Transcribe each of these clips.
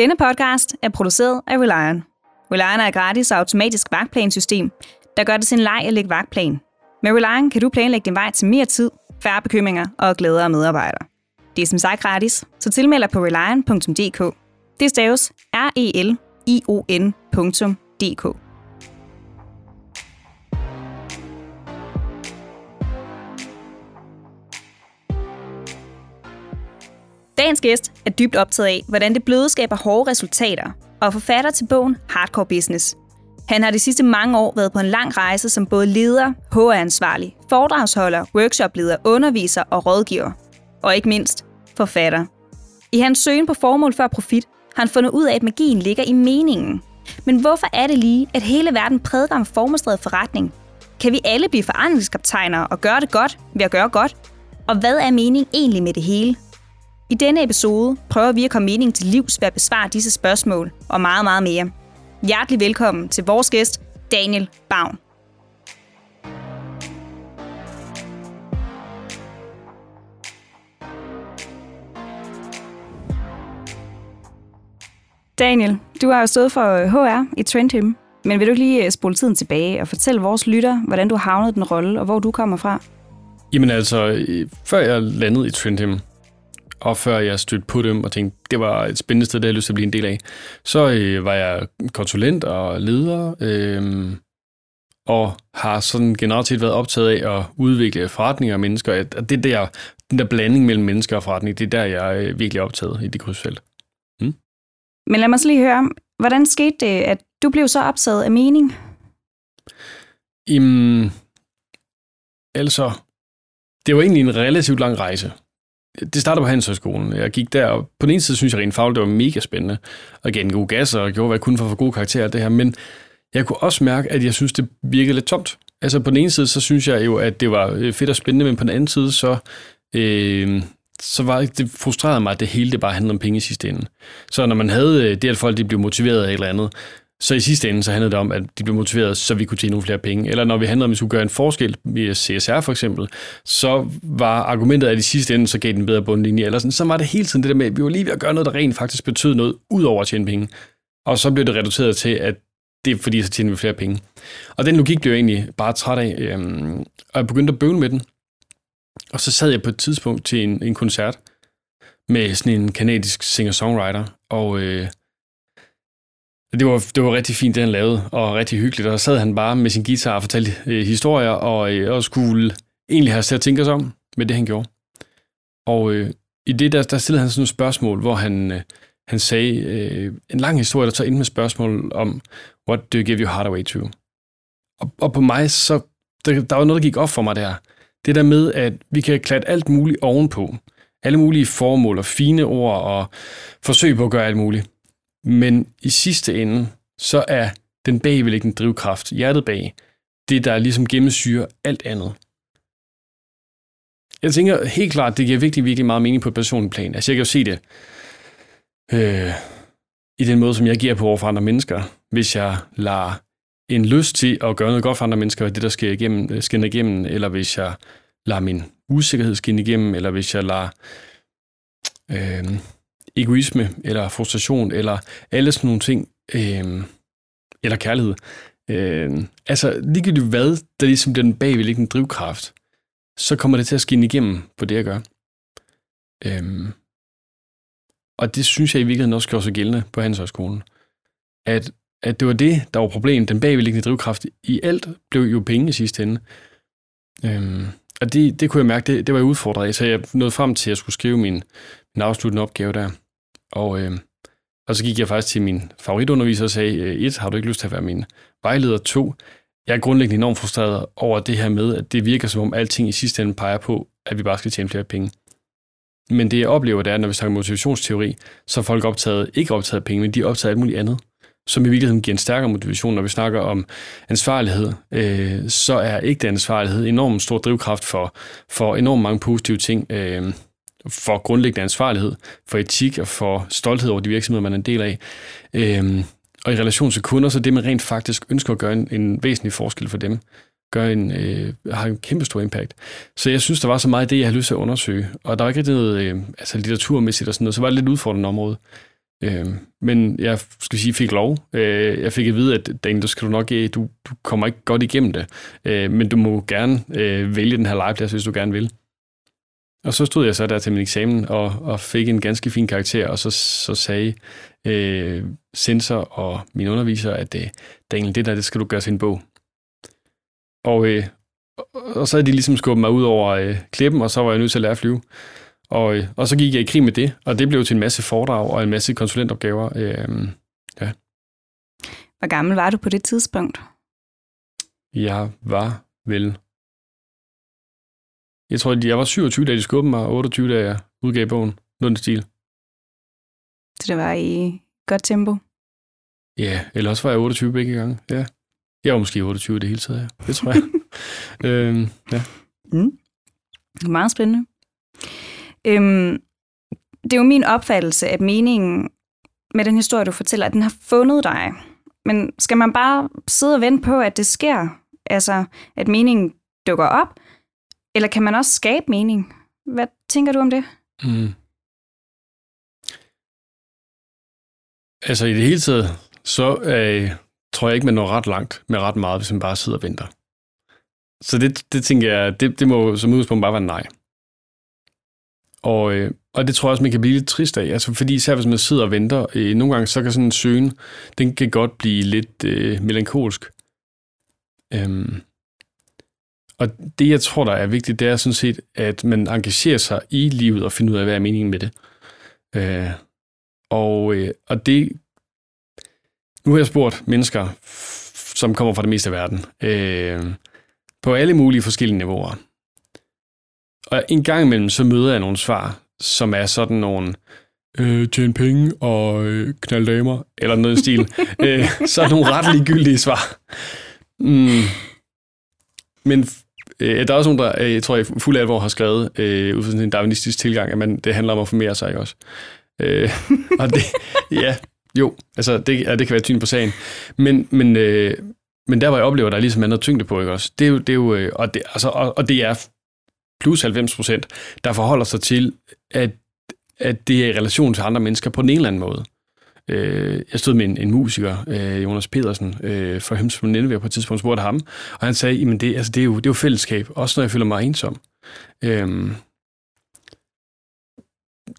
Denne podcast er produceret af Relion. Relion er et gratis og automatisk vagtplansystem, der gør det sin leg at lægge vagtplan. Med Relion kan du planlægge din vej til mere tid, færre bekymringer og glædere medarbejdere. Det er som sagt gratis, så tilmeld dig på relion.dk. Det staves R-E-L-I-O-N.dk. Dagens gæst er dybt optaget af, hvordan det bløde skaber hårde resultater, og er forfatter til bogen Hardcore Business. Han har de sidste mange år været på en lang rejse som både leder, HR-ansvarlig, foredragsholder, workshopleder, underviser og rådgiver. Og ikke mindst forfatter. I hans søgen på formål før profit har han fundet ud af, at magien ligger i meningen. Men hvorfor er det lige, at hele verden prædiker om formålsdrevet forretning? Kan vi alle blive forandringskaptajner og gøre det godt ved at gøre godt? Og hvad er mening egentlig med det hele? I denne episode prøver vi at komme mening til livs ved at besvare disse spørgsmål og meget, meget mere. Hjertelig velkommen til vores gæst, Daniel Bavn. Daniel, du har jo stået for øh, HR i Trendhim, men vil du lige øh, spole tiden tilbage og fortælle vores lytter, hvordan du havnede den rolle og hvor du kommer fra? Jamen altså, øh, før jeg landede i Trendhim, og før jeg stødte på dem og tænkte, det var et spændende sted, det jeg lyst til at blive en del af, så øh, var jeg konsulent og leder, øh, og har sådan generelt set været optaget af at udvikle forretninger og mennesker. At det der, den der blanding mellem mennesker og forretning, det er der, jeg er virkelig optaget i det krydsfelt. Mm. Men lad mig så lige høre, hvordan skete det, at du blev så optaget af mening? Jamen, altså, det var egentlig en relativt lang rejse det startede på Handelshøjskolen. Jeg gik der, og på den ene side synes jeg rent fagligt, det var mega spændende, og gav en god gas, og gjorde, hvad jeg kunne for at få gode karakterer det her, men jeg kunne også mærke, at jeg synes, det virkede lidt tomt. Altså på den ene side, så synes jeg jo, at det var øh, fedt og spændende, men på den anden side, så, øh, så var det frustrerede mig, at det hele det bare handlede om penge i sidste ende. Så når man havde øh, det, at folk de blev motiveret af et eller andet, så i sidste ende, så handlede det om, at de blev motiveret, så vi kunne tjene nogle flere penge. Eller når vi handlede om, at vi skulle gøre en forskel med CSR for eksempel, så var argumentet, at i sidste ende, så gav den bedre bundlinje. Eller sådan, så var det hele tiden det der med, at vi var lige ved at gøre noget, der rent faktisk betød noget, ud over at tjene penge. Og så blev det reduceret til, at det er fordi, så tjener vi flere penge. Og den logik blev jeg egentlig bare træt af, øhm, og jeg begyndte at bøvle med den. Og så sad jeg på et tidspunkt til en, en koncert med sådan en kanadisk singer-songwriter, og øh, det var, det var rigtig fint, det han lavede, og rigtig hyggeligt. Og så sad han bare med sin guitar og fortalte øh, historier, og, øh, og skulle egentlig have til at tænke sig om med det, han gjorde. Og øh, i det der, der stillede han sådan et spørgsmål, hvor han, øh, han sagde øh, en lang historie, der tager ind med spørgsmål om, what do you give your heart away to? Og, og på mig, så der, der var noget, der gik op for mig der. Det der med, at vi kan klatte alt muligt ovenpå. Alle mulige formål og fine ord og forsøg på at gøre alt muligt. Men i sidste ende, så er den bagvedliggende drivkraft, hjertet bag, det, der ligesom gennemsyrer alt andet. Jeg tænker helt klart, det giver virkelig, virkelig meget mening på et personligt plan. Altså jeg kan jo se det øh, i den måde, som jeg giver på over for andre mennesker. Hvis jeg lader en lyst til at gøre noget godt for andre mennesker, det der sker igennem, øh, skinner igennem, eller hvis jeg lader min usikkerhed skinne igennem, eller hvis jeg lader øh, egoisme, eller frustration, eller alle sådan nogle ting, øh, eller kærlighed. Øh, altså ligegyldigt hvad, der ligesom den bagvedliggende drivkraft, så kommer det til at skinne igennem på det, jeg gør. Øh, og det synes jeg i virkeligheden også gjorde sig gældende på Handelshøjskolen. At, at det var det, der var problemet. Den bagvedliggende drivkraft i alt blev jo penge i sidste ende. Øh, og det, det kunne jeg mærke, det, det var jeg udfordret af, så jeg nåede frem til, at jeg skulle skrive min, min afsluttende opgave der. Og, øh, og så gik jeg faktisk til min favoritunderviser og sagde, øh, et, har du ikke lyst til at være min vejleder? To, jeg er grundlæggende enormt frustreret over det her med, at det virker som om alting i sidste ende peger på, at vi bare skal tjene flere penge. Men det jeg oplever, det er, når vi snakker motivationsteori, så er folk optaget, ikke optaget af penge, men de er optaget af alt muligt andet som i virkeligheden giver en stærkere motivation, når vi snakker om ansvarlighed, øh, så er ikke den ansvarlighed enormt stor drivkraft for, for enormt mange positive ting. Øh, for grundlæggende ansvarlighed, for etik og for stolthed over de virksomheder, man er en del af. Øhm, og i relation til kunder, så det, man rent faktisk ønsker at gøre en, en væsentlig forskel for dem, gør en, øh, har en kæmpe stor impact. Så jeg synes, der var så meget af det, jeg havde lyst til at undersøge. Og der var ikke rigtig noget øh, altså litteraturmæssigt og sådan noget, så var det lidt udfordrende område. Øh, men jeg skal sige, fik lov. Øh, jeg fik at vide, at Daniel, du skal du nok, øh, du, du kommer ikke godt igennem det, øh, men du må gerne øh, vælge den her legeplads, hvis du gerne vil. Og så stod jeg så der til min eksamen og, og fik en ganske fin karakter, og så, så sagde øh, sensor og min underviser, at øh, Daniel, det der, det skal du gøre til en bog. Og, øh, og så havde de ligesom skubbet mig ud over øh, klippen, og så var jeg nødt til at lære at flyve. Og, øh, og så gik jeg i krig med det, og det blev til en masse foredrag og en masse konsulentopgaver. Øh, ja. Hvor gammel var du på det tidspunkt? Jeg var vel... Jeg tror, jeg var 27, da de skubbede mig, og 28, da jeg udgav bogen. Noget stil. Så det var i godt tempo? Ja, eller også var jeg 28 begge gange. Ja. Jeg var måske 28 det hele taget, ja. Det tror jeg. øhm, ja. Mm. Meget spændende. Øhm, det er jo min opfattelse, at meningen med den historie, du fortæller, at den har fundet dig. Men skal man bare sidde og vente på, at det sker? Altså, at meningen dukker op? Eller kan man også skabe mening? Hvad tænker du om det? Mm. Altså i det hele taget, så øh, tror jeg ikke, man når ret langt med ret meget, hvis man bare sidder og venter. Så det, det tænker jeg, det, det må som udgangspunkt bare være nej. Og, øh, og det tror jeg også, man kan blive lidt trist af. Altså, fordi især hvis man sidder og venter, øh, nogle gange så kan sådan en søgen, den kan godt blive lidt øh, melankolsk. Øhm, og det, jeg tror, der er vigtigt, det er sådan set, at man engagerer sig i livet og finder ud af, hvad er meningen med det. Øh, og, øh, og det... Nu har jeg spurgt mennesker, som kommer fra det meste af verden, øh, på alle mulige forskellige niveauer. Og en gang imellem, så møder jeg nogle svar, som er sådan nogle, øh, tjene penge og øh, knalde damer, eller noget i stil. øh, så er nogle ret ligegyldige svar. Mm. Men øh, der er også nogen, der, øh, jeg tror, i fuld alvor har skrevet, øh, ud fra sådan en darwinistisk tilgang, at man, det handler om at formere sig, ikke også? Øh, og det, ja, jo, altså det, ja, det kan være tynd på sagen. Men, men, øh, men der, hvor jeg oplever, at der er ligesom andet tyngde på, ikke også? Det er jo, det er jo øh, og, det, altså, og, og det er plus 90 procent, der forholder sig til, at, at det er i relation til andre mennesker på den ene eller anden måde. Øh, jeg stod med en, en musiker, øh, Jonas Pedersen, øh, for ham som på et tidspunkt spurgte ham, og han sagde, at det, altså, det, er jo, det er jo fællesskab, også når jeg føler mig ensom. Øhm,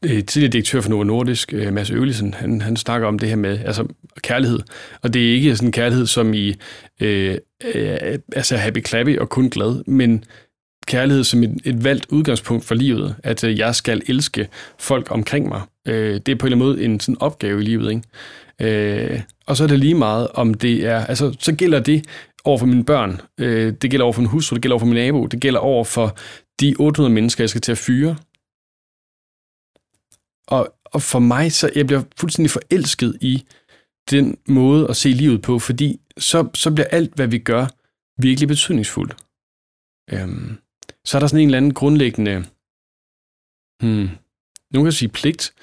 øh, tidligere direktør for Novo Nordisk, øh, Mads Øvelsen, han, han snakker om det her med altså, kærlighed. Og det er ikke sådan en kærlighed, som i øh, øh, altså happy clappy og kun glad, men kærlighed som et, et valgt udgangspunkt for livet, at øh, jeg skal elske folk omkring mig. Øh, det er på en eller anden måde en sådan opgave i livet. Ikke? Øh, og så er det lige meget, om det er, altså så gælder det over for mine børn, øh, det gælder over for min hustru, det gælder over for min nabo, det gælder over for de 800 mennesker, jeg skal til at fyre. Og, og for mig, så jeg bliver fuldstændig forelsket i den måde at se livet på, fordi så, så bliver alt, hvad vi gør, virkelig betydningsfuldt. Øhm, så er der sådan en eller anden grundlæggende, hmm, nogen kan sige pligt,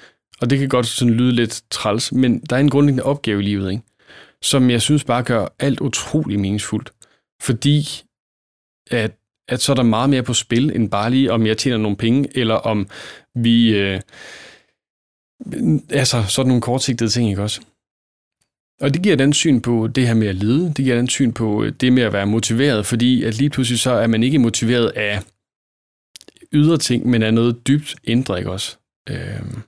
og det kan godt sådan lyde lidt træls, men der er en grundlæggende opgave i livet, ikke? som jeg synes bare gør alt utrolig meningsfuldt. Fordi at, at så er der meget mere på spil, end bare lige om jeg tjener nogle penge, eller om vi... Øh, altså, sådan nogle kortsigtede ting, ikke også? Og det giver den syn på det her med at lede, det giver den syn på øh, det med at være motiveret, fordi at lige pludselig så er man ikke motiveret af ydre ting, men af noget dybt indre, ikke også? Øhm.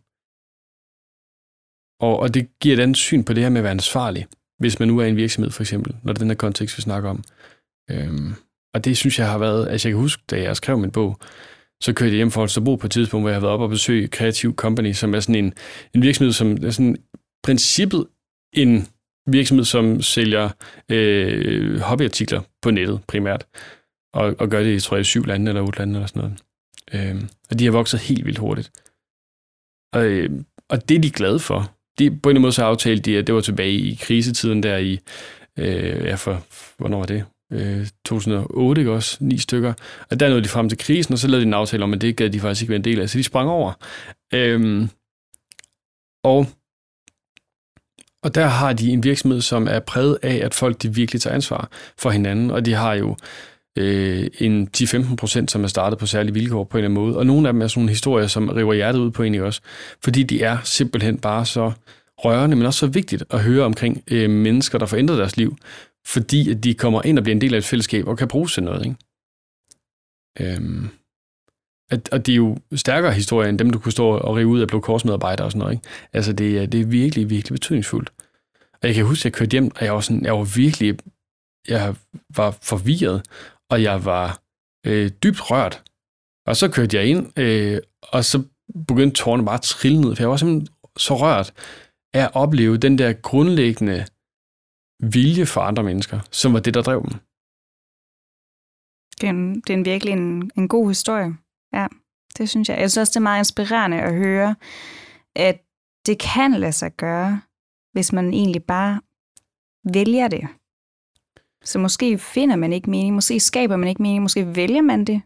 Og, og det giver den syn på det her med at være ansvarlig, hvis man nu er i en virksomhed for eksempel, når det er den her kontekst, vi snakker om. Øhm. Og det synes jeg har været, altså jeg kan huske, da jeg skrev min bog, så kørte jeg hjem fra Holstebro på et tidspunkt, hvor jeg har været op og besøge Creative Company, som er sådan en, en virksomhed, som er sådan princippet en virksomhed, som sælger øh, hobbyartikler på nettet primært, og, og gør det i, tror jeg, syv lande eller otte lande eller sådan noget. Øh, og de har vokset helt vildt hurtigt. Og, øh, og det er de glade for. De, på en måde så aftalte de, at det var tilbage i krisetiden der i, øh, ja for, hvornår var det? Øh, 2008, ikke også? Ni stykker. Og der nåede de frem til krisen, og så lavede de en aftale om, at det gad de faktisk ikke være en del af, så de sprang over. Øhm, og og der har de en virksomhed, som er præget af, at folk de virkelig tager ansvar for hinanden, og de har jo øh, end 10-15 procent, som er startet på særlige vilkår på en eller anden måde. Og nogle af dem er sådan nogle historier, som river hjertet ud på en også, fordi de er simpelthen bare så rørende, men også så vigtigt at høre omkring øh, mennesker, der forændrer deres liv, fordi at de kommer ind og bliver en del af et fællesskab og kan bruges til noget. Ikke? Øhm, at, og det er jo stærkere historier end dem, du kunne stå og rive ud af Blå Korsmedarbejdere og sådan noget. Ikke? Altså, det, er, det er virkelig, virkelig betydningsfuldt. Og jeg kan huske, at jeg kørte hjem, og jeg var, sådan, jeg var virkelig jeg var forvirret, og jeg var øh, dybt rørt. Og så kørte jeg ind, øh, og så begyndte tårerne bare at trille ned, for jeg var simpelthen så rørt af at opleve den der grundlæggende vilje for andre mennesker, som var det, der drev dem. Det er, en, det er en virkelig en, en god historie. Ja, det synes jeg. Jeg synes også, det er meget inspirerende at høre, at det kan lade sig gøre, hvis man egentlig bare vælger det. Så måske finder man ikke mening, måske skaber man ikke mening, måske vælger man det.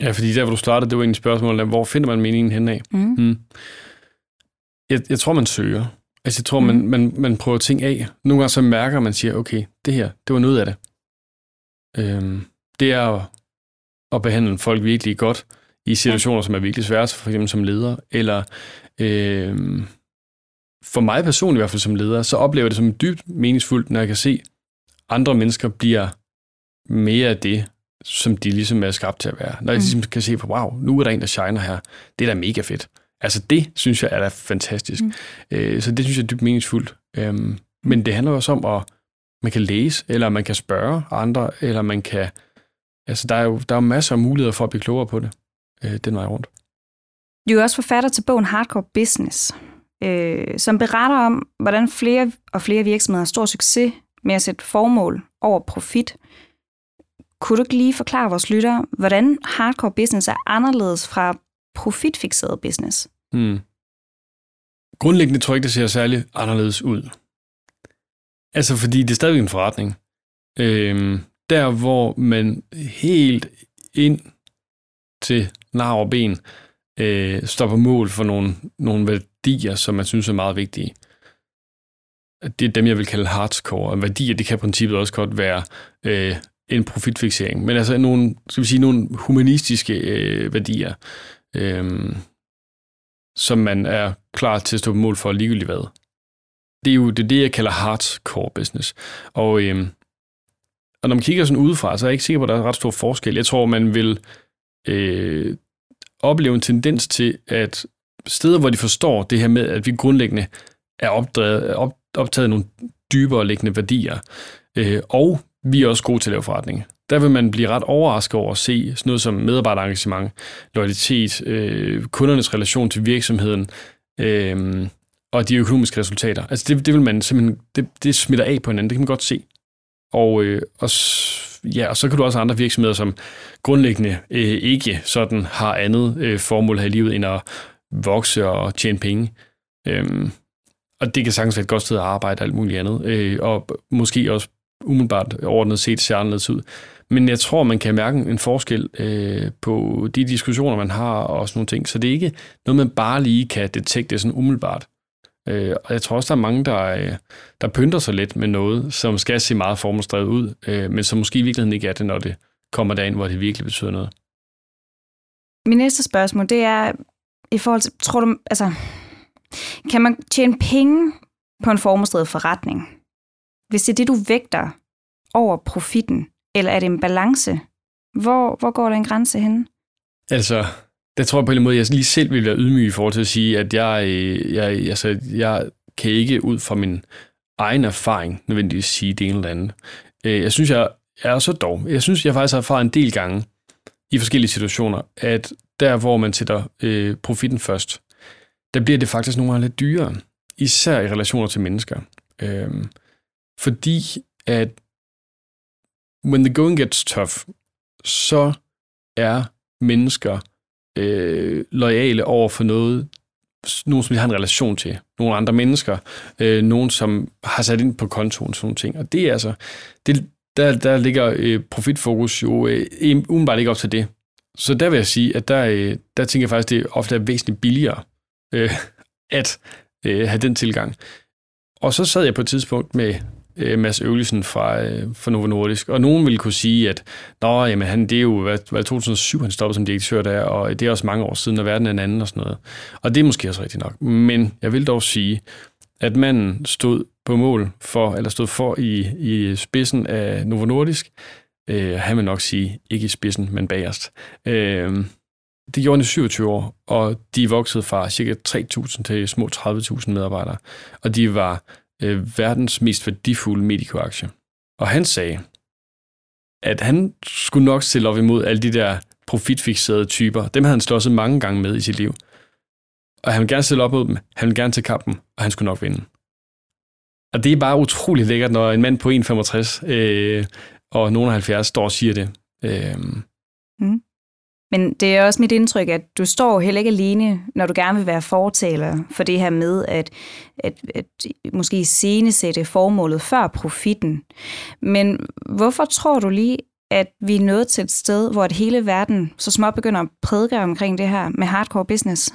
Ja, fordi der, hvor du startede, det var egentlig spørgsmål, hvor finder man meningen hen af? Mm. Mm. Jeg, jeg tror, man søger. Altså, jeg tror, mm. man, man, man prøver ting af. Nogle gange så mærker man, siger, okay, det her, det var noget af det. Øhm, det er at, at behandle folk virkelig godt i situationer, ja. som er virkelig svære, for eksempel som leder, eller øhm, for mig personligt i hvert fald som leder, så oplever jeg det som dybt meningsfuldt, når jeg kan se, andre mennesker bliver mere af det, som de ligesom er skabt til at være. Når jeg mm. ligesom kan se på, wow, nu er der en, der shiner her. Det er da mega fedt. Altså det, synes jeg, er da fantastisk. Mm. Øh, så det synes jeg er dybt meningsfuldt. Øhm, men det handler også om, at man kan læse, eller man kan spørge andre, eller man kan... Altså, der er jo der er masser af muligheder for at blive klogere på det, øh, den vej rundt. Du er også forfatter til bogen Hardcore Business, øh, som beretter om, hvordan flere og flere virksomheder har stor succes med at sætte formål over profit. Kunne du ikke lige forklare vores lyttere, hvordan hardcore business er anderledes fra profitfixeret business? Hmm. Grundlæggende tror jeg ikke, det ser særlig anderledes ud. Altså fordi det er stadig en forretning. Øhm, der hvor man helt ind til nar og ben øh, står på mål for nogle, nogle værdier, som man synes er meget vigtige det er dem, jeg vil kalde hardcore. Og værdier, det kan i princippet også godt være øh, en profitfixering. Men altså nogle, skal vi sige, nogle humanistiske øh, værdier, øh, som man er klar til at stå på mål for ligegyldigt hvad. Det er jo det, er det jeg kalder hardcore business. Og, øh, og når man kigger sådan udefra, så er jeg ikke sikker på, at der er ret stor forskel. Jeg tror, man vil øh, opleve en tendens til, at steder, hvor de forstår det her med, at vi grundlæggende er opdrevet, op, optaget nogle dybere liggende værdier. Øh, og vi er også gode til at lave forretning. Der vil man blive ret overrasket over at se sådan noget som medarbejderengagement, loyalitet, øh, kundernes relation til virksomheden øh, og de økonomiske resultater. Altså det, det vil man simpelthen, det, det smitter af på hinanden, det kan man godt se. Og, øh, og, ja, og så kan du også have andre virksomheder, som grundlæggende øh, ikke sådan har andet øh, formål her i livet, end at vokse og tjene penge. Øh, og det kan sagtens være et godt sted at arbejde og alt muligt andet. Øh, og måske også umiddelbart overordnet set ser anderledes ud. Men jeg tror, man kan mærke en forskel øh, på de diskussioner, man har og sådan nogle ting. Så det er ikke noget, man bare lige kan detekte sådan umiddelbart. Øh, og jeg tror også, der er mange, der, øh, der pynter sig lidt med noget, som skal se meget formålsdrevet ud, øh, men som måske i virkeligheden ikke er det, når det kommer derind, hvor det virkelig betyder noget. Min næste spørgsmål, det er i forhold til, tror du, altså, kan man tjene penge på en formålsdrevet forretning? Hvis det er det, du vægter over profitten, eller er det en balance? Hvor, hvor går altså, der en grænse hen? Altså, det tror jeg på en måde, jeg lige selv vil være ydmyg i forhold til at sige, at øh, jeg, jeg, altså, jeg kan ikke ud fra min egen erfaring nødvendigvis sige det ene eller andet. Øh, jeg synes, jeg er så dog. Jeg synes, jeg faktisk har erfaret en del gange i forskellige situationer, at der, hvor man sætter øh, profitten først, der bliver det faktisk nogle gange lidt dyrere, især i relationer til mennesker. Øhm, fordi at when the going gets tough, så er mennesker øh, lojale over for noget, nogen, som de har en relation til. Nogle andre mennesker. Øh, nogen, som har sat ind på kontoen, sådan nogle ting. Og det er altså, det, der, der ligger øh, profitfokus jo øh, umiddelbart ikke op til det. Så der vil jeg sige, at der, øh, der tænker jeg faktisk, at det ofte er væsentligt billigere øh, at øh, have den tilgang. Og så sad jeg på et tidspunkt med øh, Mads Øvelsen fra, øh, fra Novo Nordisk, og nogen ville kunne sige, at Nå, jamen, han, det er jo hvad, hvad 2007, han stoppede som direktør der, og det er også mange år siden, og verden er en anden og sådan noget. Og det er måske også rigtigt nok. Men jeg vil dog sige, at manden stod på mål for, eller stod for i, i spidsen af Novo Nordisk. Øh, han vil nok sige, ikke i spidsen, men bagerst. Øh, det gjorde han i 27 år, og de voksede fra ca. 3.000 til små 30.000 medarbejdere. Og de var øh, verdens mest værdifulde medikoaktie. Og han sagde, at han skulle nok stille op imod alle de der profitfixerede typer. Dem havde han slået mange gange med i sit liv. Og han ville gerne stille op mod dem, han ville gerne til kampen, og han skulle nok vinde. Og det er bare utrolig lækkert, når en mand på 1,65 øh, og nogen af 70 står og siger det. Øh. Mm. Men det er også mit indtryk, at du står heller ikke alene, når du gerne vil være fortaler for det her med at, at, at måske scenesætte formålet før profitten. Men hvorfor tror du lige, at vi er nået til et sted, hvor at hele verden så småt begynder at prædike omkring det her med hardcore business?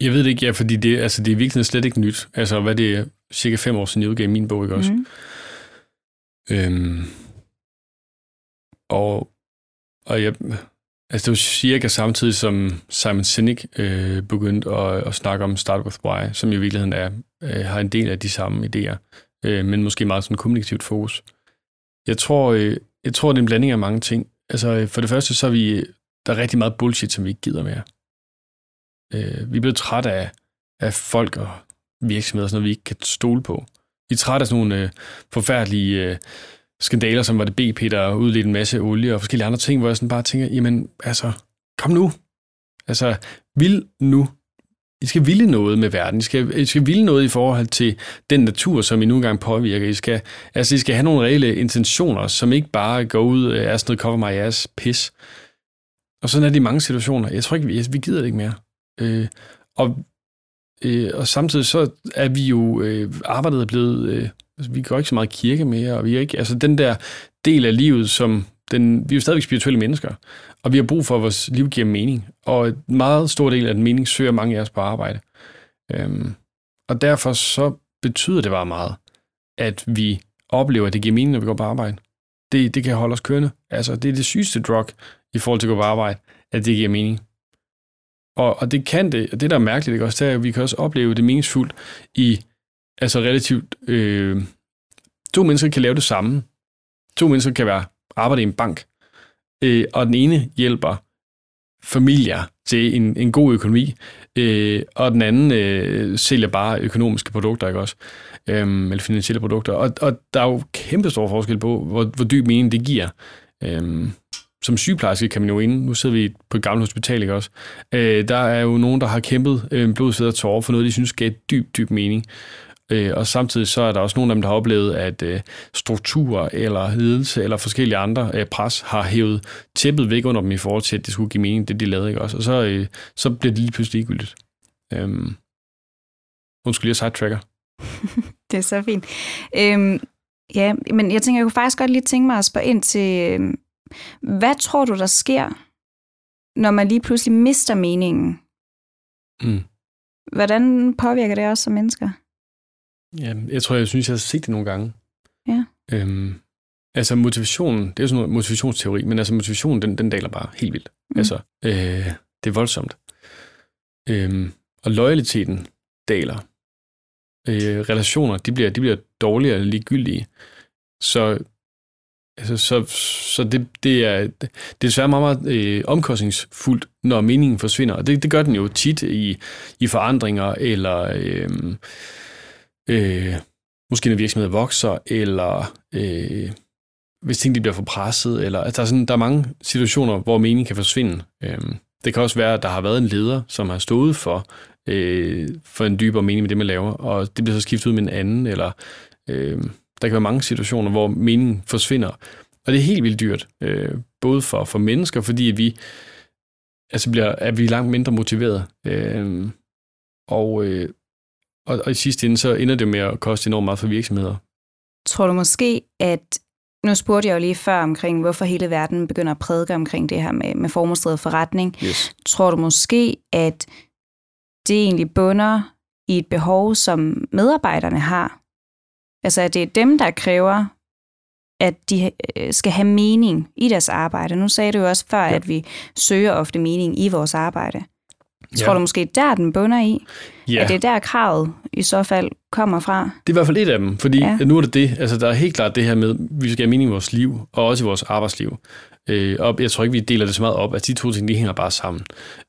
Jeg ved det ikke, ja, fordi det, altså, det er virkelig slet ikke nyt. Altså, hvad det er, cirka fem år siden, jeg udgav min bog, ikke også? Mm. Øhm, og, og jeg, altså det var cirka samtidig, som Simon Sinek øh, begyndte at, at snakke om Start With Why, som i virkeligheden er, øh, har en del af de samme idéer, øh, men måske meget sådan kommunikativt fokus. Jeg tror, øh, jeg tror, det er en blanding af mange ting. Altså, øh, for det første, så er vi, der er rigtig meget bullshit, som vi ikke gider mere. Øh, vi er blevet træt af, af folk og virksomheder, sådan noget, vi ikke kan stole på. Vi er træt af sådan nogle øh, forfærdelige øh, skandaler, som var det BP, der udledte en masse olie og forskellige andre ting, hvor jeg sådan bare tænker, jamen, altså, kom nu. Altså, vil nu. I skal ville noget med verden. I skal, I skal ville noget i forhold til den natur, som I nu engang påvirker. I skal, altså, I skal have nogle reelle intentioner, som ikke bare går ud af øh, sådan noget cover my ass pis. Og sådan er det i mange situationer. Jeg tror ikke, vi, altså, vi gider det ikke mere. Øh, og, øh, og samtidig så er vi jo, øh, arbejdet er blevet, øh, Altså, vi går ikke så meget kirke mere, og vi er ikke, altså den der del af livet, som den, vi er jo stadigvæk spirituelle mennesker, og vi har brug for, at vores liv giver mening. Og en meget stor del af den mening søger mange af os på arbejde. Øhm, og derfor så betyder det bare meget, at vi oplever, at det giver mening, når vi går på arbejde. Det, det kan holde os kørende. Altså, det er det sygeste drug i forhold til at gå på arbejde, at det giver mening. Og, og det kan det, og det der er mærkeligt, ikke også, det er, at vi kan også opleve det meningsfuldt i, altså relativt, øh, to mennesker kan lave det samme. To mennesker kan være arbejde i en bank, øh, og den ene hjælper familier til en, en god økonomi, øh, og den anden øh, sælger bare økonomiske produkter, ikke også? Øhm, eller finansielle produkter. Og, og der er jo kæmpe stor forskel på, hvor, hvor dyb mening det giver. Øhm, som sygeplejerske kan man jo ind, nu sidder vi på et gammelt hospital, ikke også? Øh, der er jo nogen, der har kæmpet øh, blod, sved og tårer for noget, de synes gav dyb, dyb mening. Øh, og samtidig så er der også nogle af dem, der har oplevet, at øh, strukturer eller ledelse eller forskellige andre øh, pres har hævet tæppet væk under dem i forhold til, at det skulle give mening, det de lavede, ikke også? Og så, øh, så bliver det lige pludselig ligegyldigt. Øhm, undskyld, jeg sidetracker. det er så fint. Øhm, ja, men jeg tænker, jeg kunne faktisk godt lige tænke mig at spørge ind til, øhm, hvad tror du, der sker, når man lige pludselig mister meningen? Mm. Hvordan påvirker det os som mennesker? Ja, jeg tror, jeg synes, jeg har set det nogle gange. Ja. Øhm, altså motivationen, det er jo sådan noget motivationsteori, men altså motivationen, den, den daler bare helt vildt. Mm. Altså, øh, det er voldsomt. Øhm, og loyaliteten daler. Øh, relationer, de bliver, de bliver dårligere eller ligegyldige. Så Altså, så, så det, det, er, det er desværre meget, meget øh, omkostningsfuldt, når meningen forsvinder. Og det, det gør den jo tit i, i forandringer, eller øh, øh, måske når virksomheder vokser, eller øh, hvis ting de bliver for presset. Eller, altså, der, er sådan, der er mange situationer, hvor meningen kan forsvinde. Øh, det kan også være, at der har været en leder, som har stået for, øh, for en dybere mening med det, man laver, og det bliver så skiftet ud med en anden, eller... Øh, der kan være mange situationer, hvor meningen forsvinder. Og det er helt vildt dyrt, øh, både for, for mennesker, fordi vi altså bliver, er vi langt mindre motiveret. Øh, og, øh, og, og i sidste ende, så ender det med at koste enormt meget for virksomheder. Tror du måske, at nu spurgte jeg jo lige før omkring, hvorfor hele verden begynder at prædike omkring det her med, med formålsdrevet forretning. Yes. Tror du måske, at det egentlig bunder i et behov, som medarbejderne har? Altså, at det er dem, der kræver, at de øh, skal have mening i deres arbejde. Nu sagde du jo også før, ja. at vi søger ofte mening i vores arbejde. Ja. Tror du måske, der den bunder i? Ja. At det er der kravet i så fald kommer fra? Det er i hvert fald et af dem, fordi ja. nu er det det. Altså, der er helt klart det her med, at vi skal have mening i vores liv, og også i vores arbejdsliv. Øh, og jeg tror ikke, vi deler det så meget op, at de to ting, de hænger bare sammen.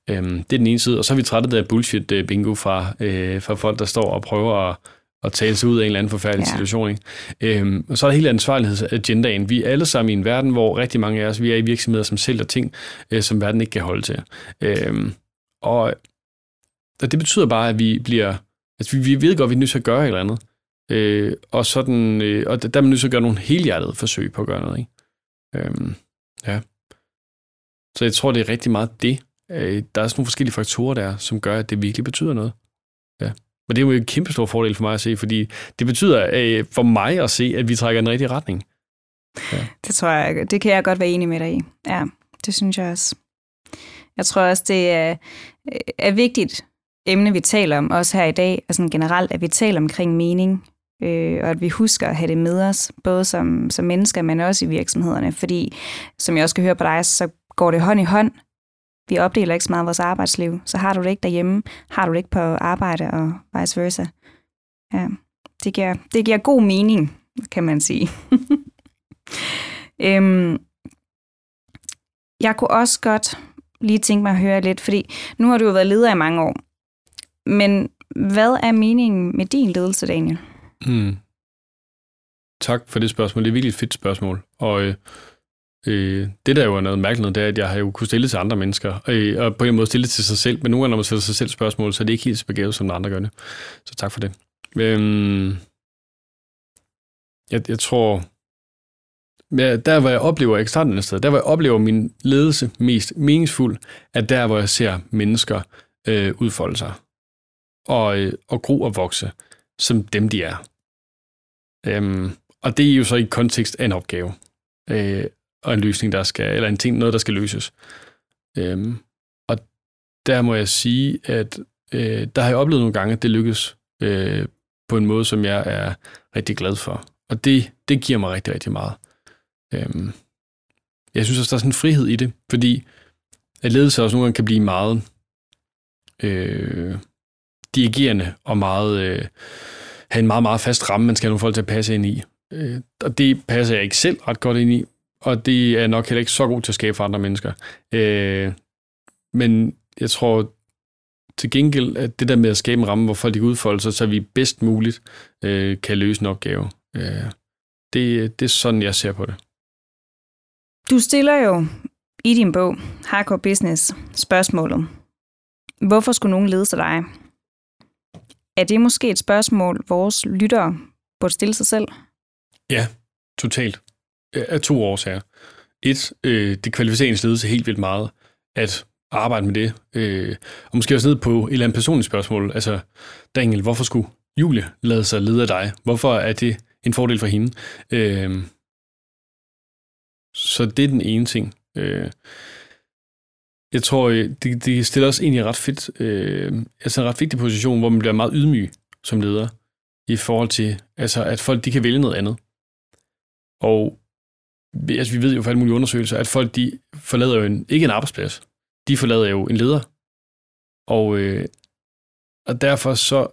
Øh, det er den ene side, og så har vi trættet af bullshit-bingo fra, øh, fra folk, der står og prøver at, at tale sig ud af en eller anden forfærdelig ja. situation. Ikke? Øh, og så er der hele ansvarlighedsagendaen. Vi er alle sammen i en verden, hvor rigtig mange af os, vi er i virksomheder, som sælger ting, øh, som verden ikke kan holde til. Øh, og, og det betyder bare, at vi bliver... Altså, vi, vi ved godt, at vi er nødt til at gøre et eller andet. Øh, og, sådan, øh, og der er man nødt til at gøre nogle helhjertede forsøg på at gøre noget. Ikke? Øh, ja. Så jeg tror, det er rigtig meget det. Øh, der er sådan nogle forskellige faktorer der, som gør, at det virkelig betyder noget. Ja. Og det er jo en kæmpe stor fordel for mig at se, fordi det betyder øh, for mig at se, at vi trækker i den rigtige retning. Ja. Det tror jeg, det kan jeg godt være enig med dig i. Ja, det synes jeg også. Jeg tror også, det er, øh, er vigtigt emne, vi taler om, også her i dag, og sådan generelt, at vi taler omkring mening, øh, og at vi husker at have det med os, både som, som mennesker, men også i virksomhederne. Fordi, som jeg også kan høre på dig, så går det hånd i hånd. Vi opdeler ikke så meget vores arbejdsliv. Så har du det ikke derhjemme, har du det ikke på arbejde, og vice versa. Ja, det giver, det giver god mening, kan man sige. øhm, jeg kunne også godt lige tænke mig at høre lidt, fordi nu har du jo været leder i mange år. Men hvad er meningen med din ledelse, Daniel? Mm. Tak for det spørgsmål. Det er virkelig et fedt spørgsmål. Og øh, øh, det, der jo er noget mærkeligt, det er, at jeg har jo kunnet stille til andre mennesker, øh, og på en måde stille til sig selv, men nogle gange, når man stiller sig selv spørgsmål, så er det ikke helt så begavet, som andre gør det. Så tak for det. Øhm, jeg, jeg tror, ja, der hvor jeg oplever, eksternt sted, der hvor jeg oplever min ledelse mest meningsfuld, er der, hvor jeg ser mennesker øh, udfolde sig og, øh, og gro og vokse, som dem de er. Øhm, og det er jo så i kontekst af en opgave, øh, og en løsning, der skal, eller en ting, noget, der skal løses. Øhm, og der må jeg sige, at øh, der har jeg oplevet nogle gange, at det lykkes øh, på en måde, som jeg er rigtig glad for. Og det, det giver mig rigtig, rigtig meget. Øhm, jeg synes også, der er sådan en frihed i det, fordi at ledelse også nogle gange kan blive meget øh, dirigerende og meget, øh, have en meget, meget fast ramme, man skal have nogle folk til at passe ind i. Øh, og det passer jeg ikke selv ret godt ind i, og det er nok heller ikke så god til at skabe for andre mennesker. Øh, men jeg tror til gengæld, at det der med at skabe en ramme, hvor folk kan udfolde sig, så vi bedst muligt øh, kan løse en opgave, øh, det, det er sådan, jeg ser på det. Du stiller jo i din bog, Hardcore Business, spørgsmålet. Hvorfor skulle nogen lede sig dig? Er det måske et spørgsmål, vores lyttere burde stille sig selv? Ja, totalt. Af to årsager. Et, øh, det kvalificerer ens ledelse helt vildt meget, at arbejde med det. Øh, og måske også ned på et eller andet personligt spørgsmål. Altså, Daniel, hvorfor skulle Julie lade sig lede af dig? Hvorfor er det en fordel for hende? Øh, så det er den ene ting. Øh, jeg tror, øh, det, det stiller os egentlig ret fedt, øh, altså en ret vigtig position, hvor man bliver meget ydmyg som leder, i forhold til, altså, at folk de kan vælge noget andet. Og altså, vi ved jo fra alle mulige undersøgelser, at folk de forlader jo en, ikke en arbejdsplads, de forlader jo en leder. Og, øh, og derfor så,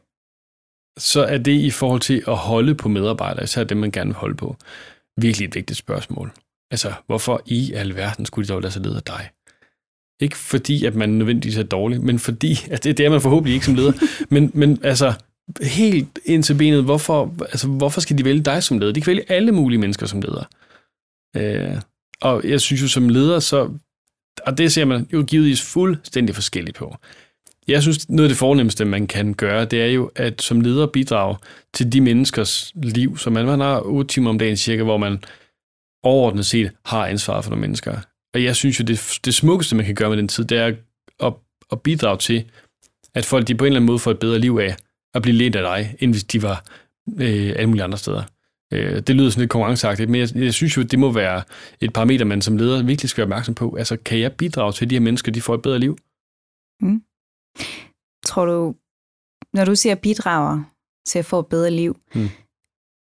så er det i forhold til at holde på medarbejdere, især dem, man gerne vil holde på, virkelig et vigtigt spørgsmål. Altså, hvorfor i alverden skulle de dog lade sig lede af dig? Ikke fordi, at man nødvendigvis er dårlig, men fordi, at det, det er man forhåbentlig ikke som leder. men, men altså, helt ind til benet, hvorfor, altså, hvorfor skal de vælge dig som leder? De kan vælge alle mulige mennesker som leder. Øh, og jeg synes jo som leder, så, og det ser man jo givetvis fuldstændig forskelligt på. Jeg synes, noget af det fornemmeste, man kan gøre, det er jo, at som leder bidrage til de menneskers liv, så man, man har 8 timer om dagen cirka, hvor man overordnet set har ansvar for nogle mennesker. Og jeg synes jo, det, det smukkeste, man kan gøre med den tid, det er at, at bidrage til, at folk de på en eller anden måde får et bedre liv af at blive ledt af dig, end hvis de var øh, alle mulige andre steder. Øh, det lyder sådan lidt konkurrenceagtigt, men jeg, jeg synes jo, det må være et parameter, man som leder virkelig skal være opmærksom på. Altså, kan jeg bidrage til, at de her mennesker de får et bedre liv? Mm. Tror du, når du siger bidrager til at få et bedre liv, mm.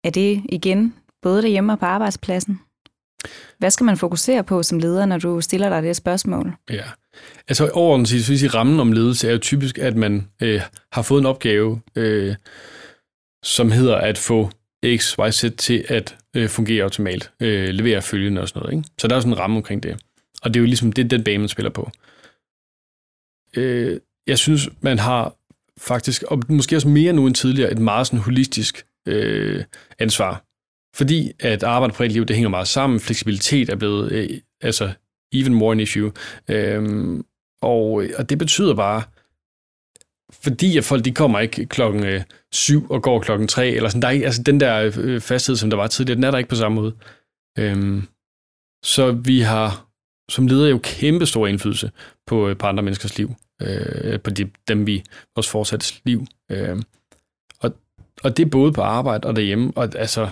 er det igen både derhjemme og på arbejdspladsen? Hvad skal man fokusere på som leder, når du stiller dig det spørgsmål? Ja, Altså overordnet set, synes jeg, rammen om ledelse er jo typisk, at man øh, har fået en opgave, øh, som hedder at få X, Y, Z til at øh, fungere optimalt, øh, levere følgende og sådan noget. Ikke? Så der er sådan en ramme omkring det. Og det er jo ligesom det, den bane, man spiller på. Øh, jeg synes, man har faktisk, og måske også mere nu end tidligere, et meget sådan holistisk øh, ansvar. Fordi at arbejde på et liv, det hænger meget sammen. Fleksibilitet er blevet øh, altså even more an issue. Øhm, og, øh, og det betyder bare, fordi at folk de kommer ikke klokken øh, syv og går klokken tre, eller sådan, der er ikke, altså den der øh, fasthed, som der var tidligere, den er der ikke på samme måde. Øhm, så vi har som leder jo kæmpe stor indflydelse på, øh, på andre menneskers liv, øh, på de, dem vi, vores fortsatte liv. Øh, og, og det er både på arbejde og derhjemme, og altså,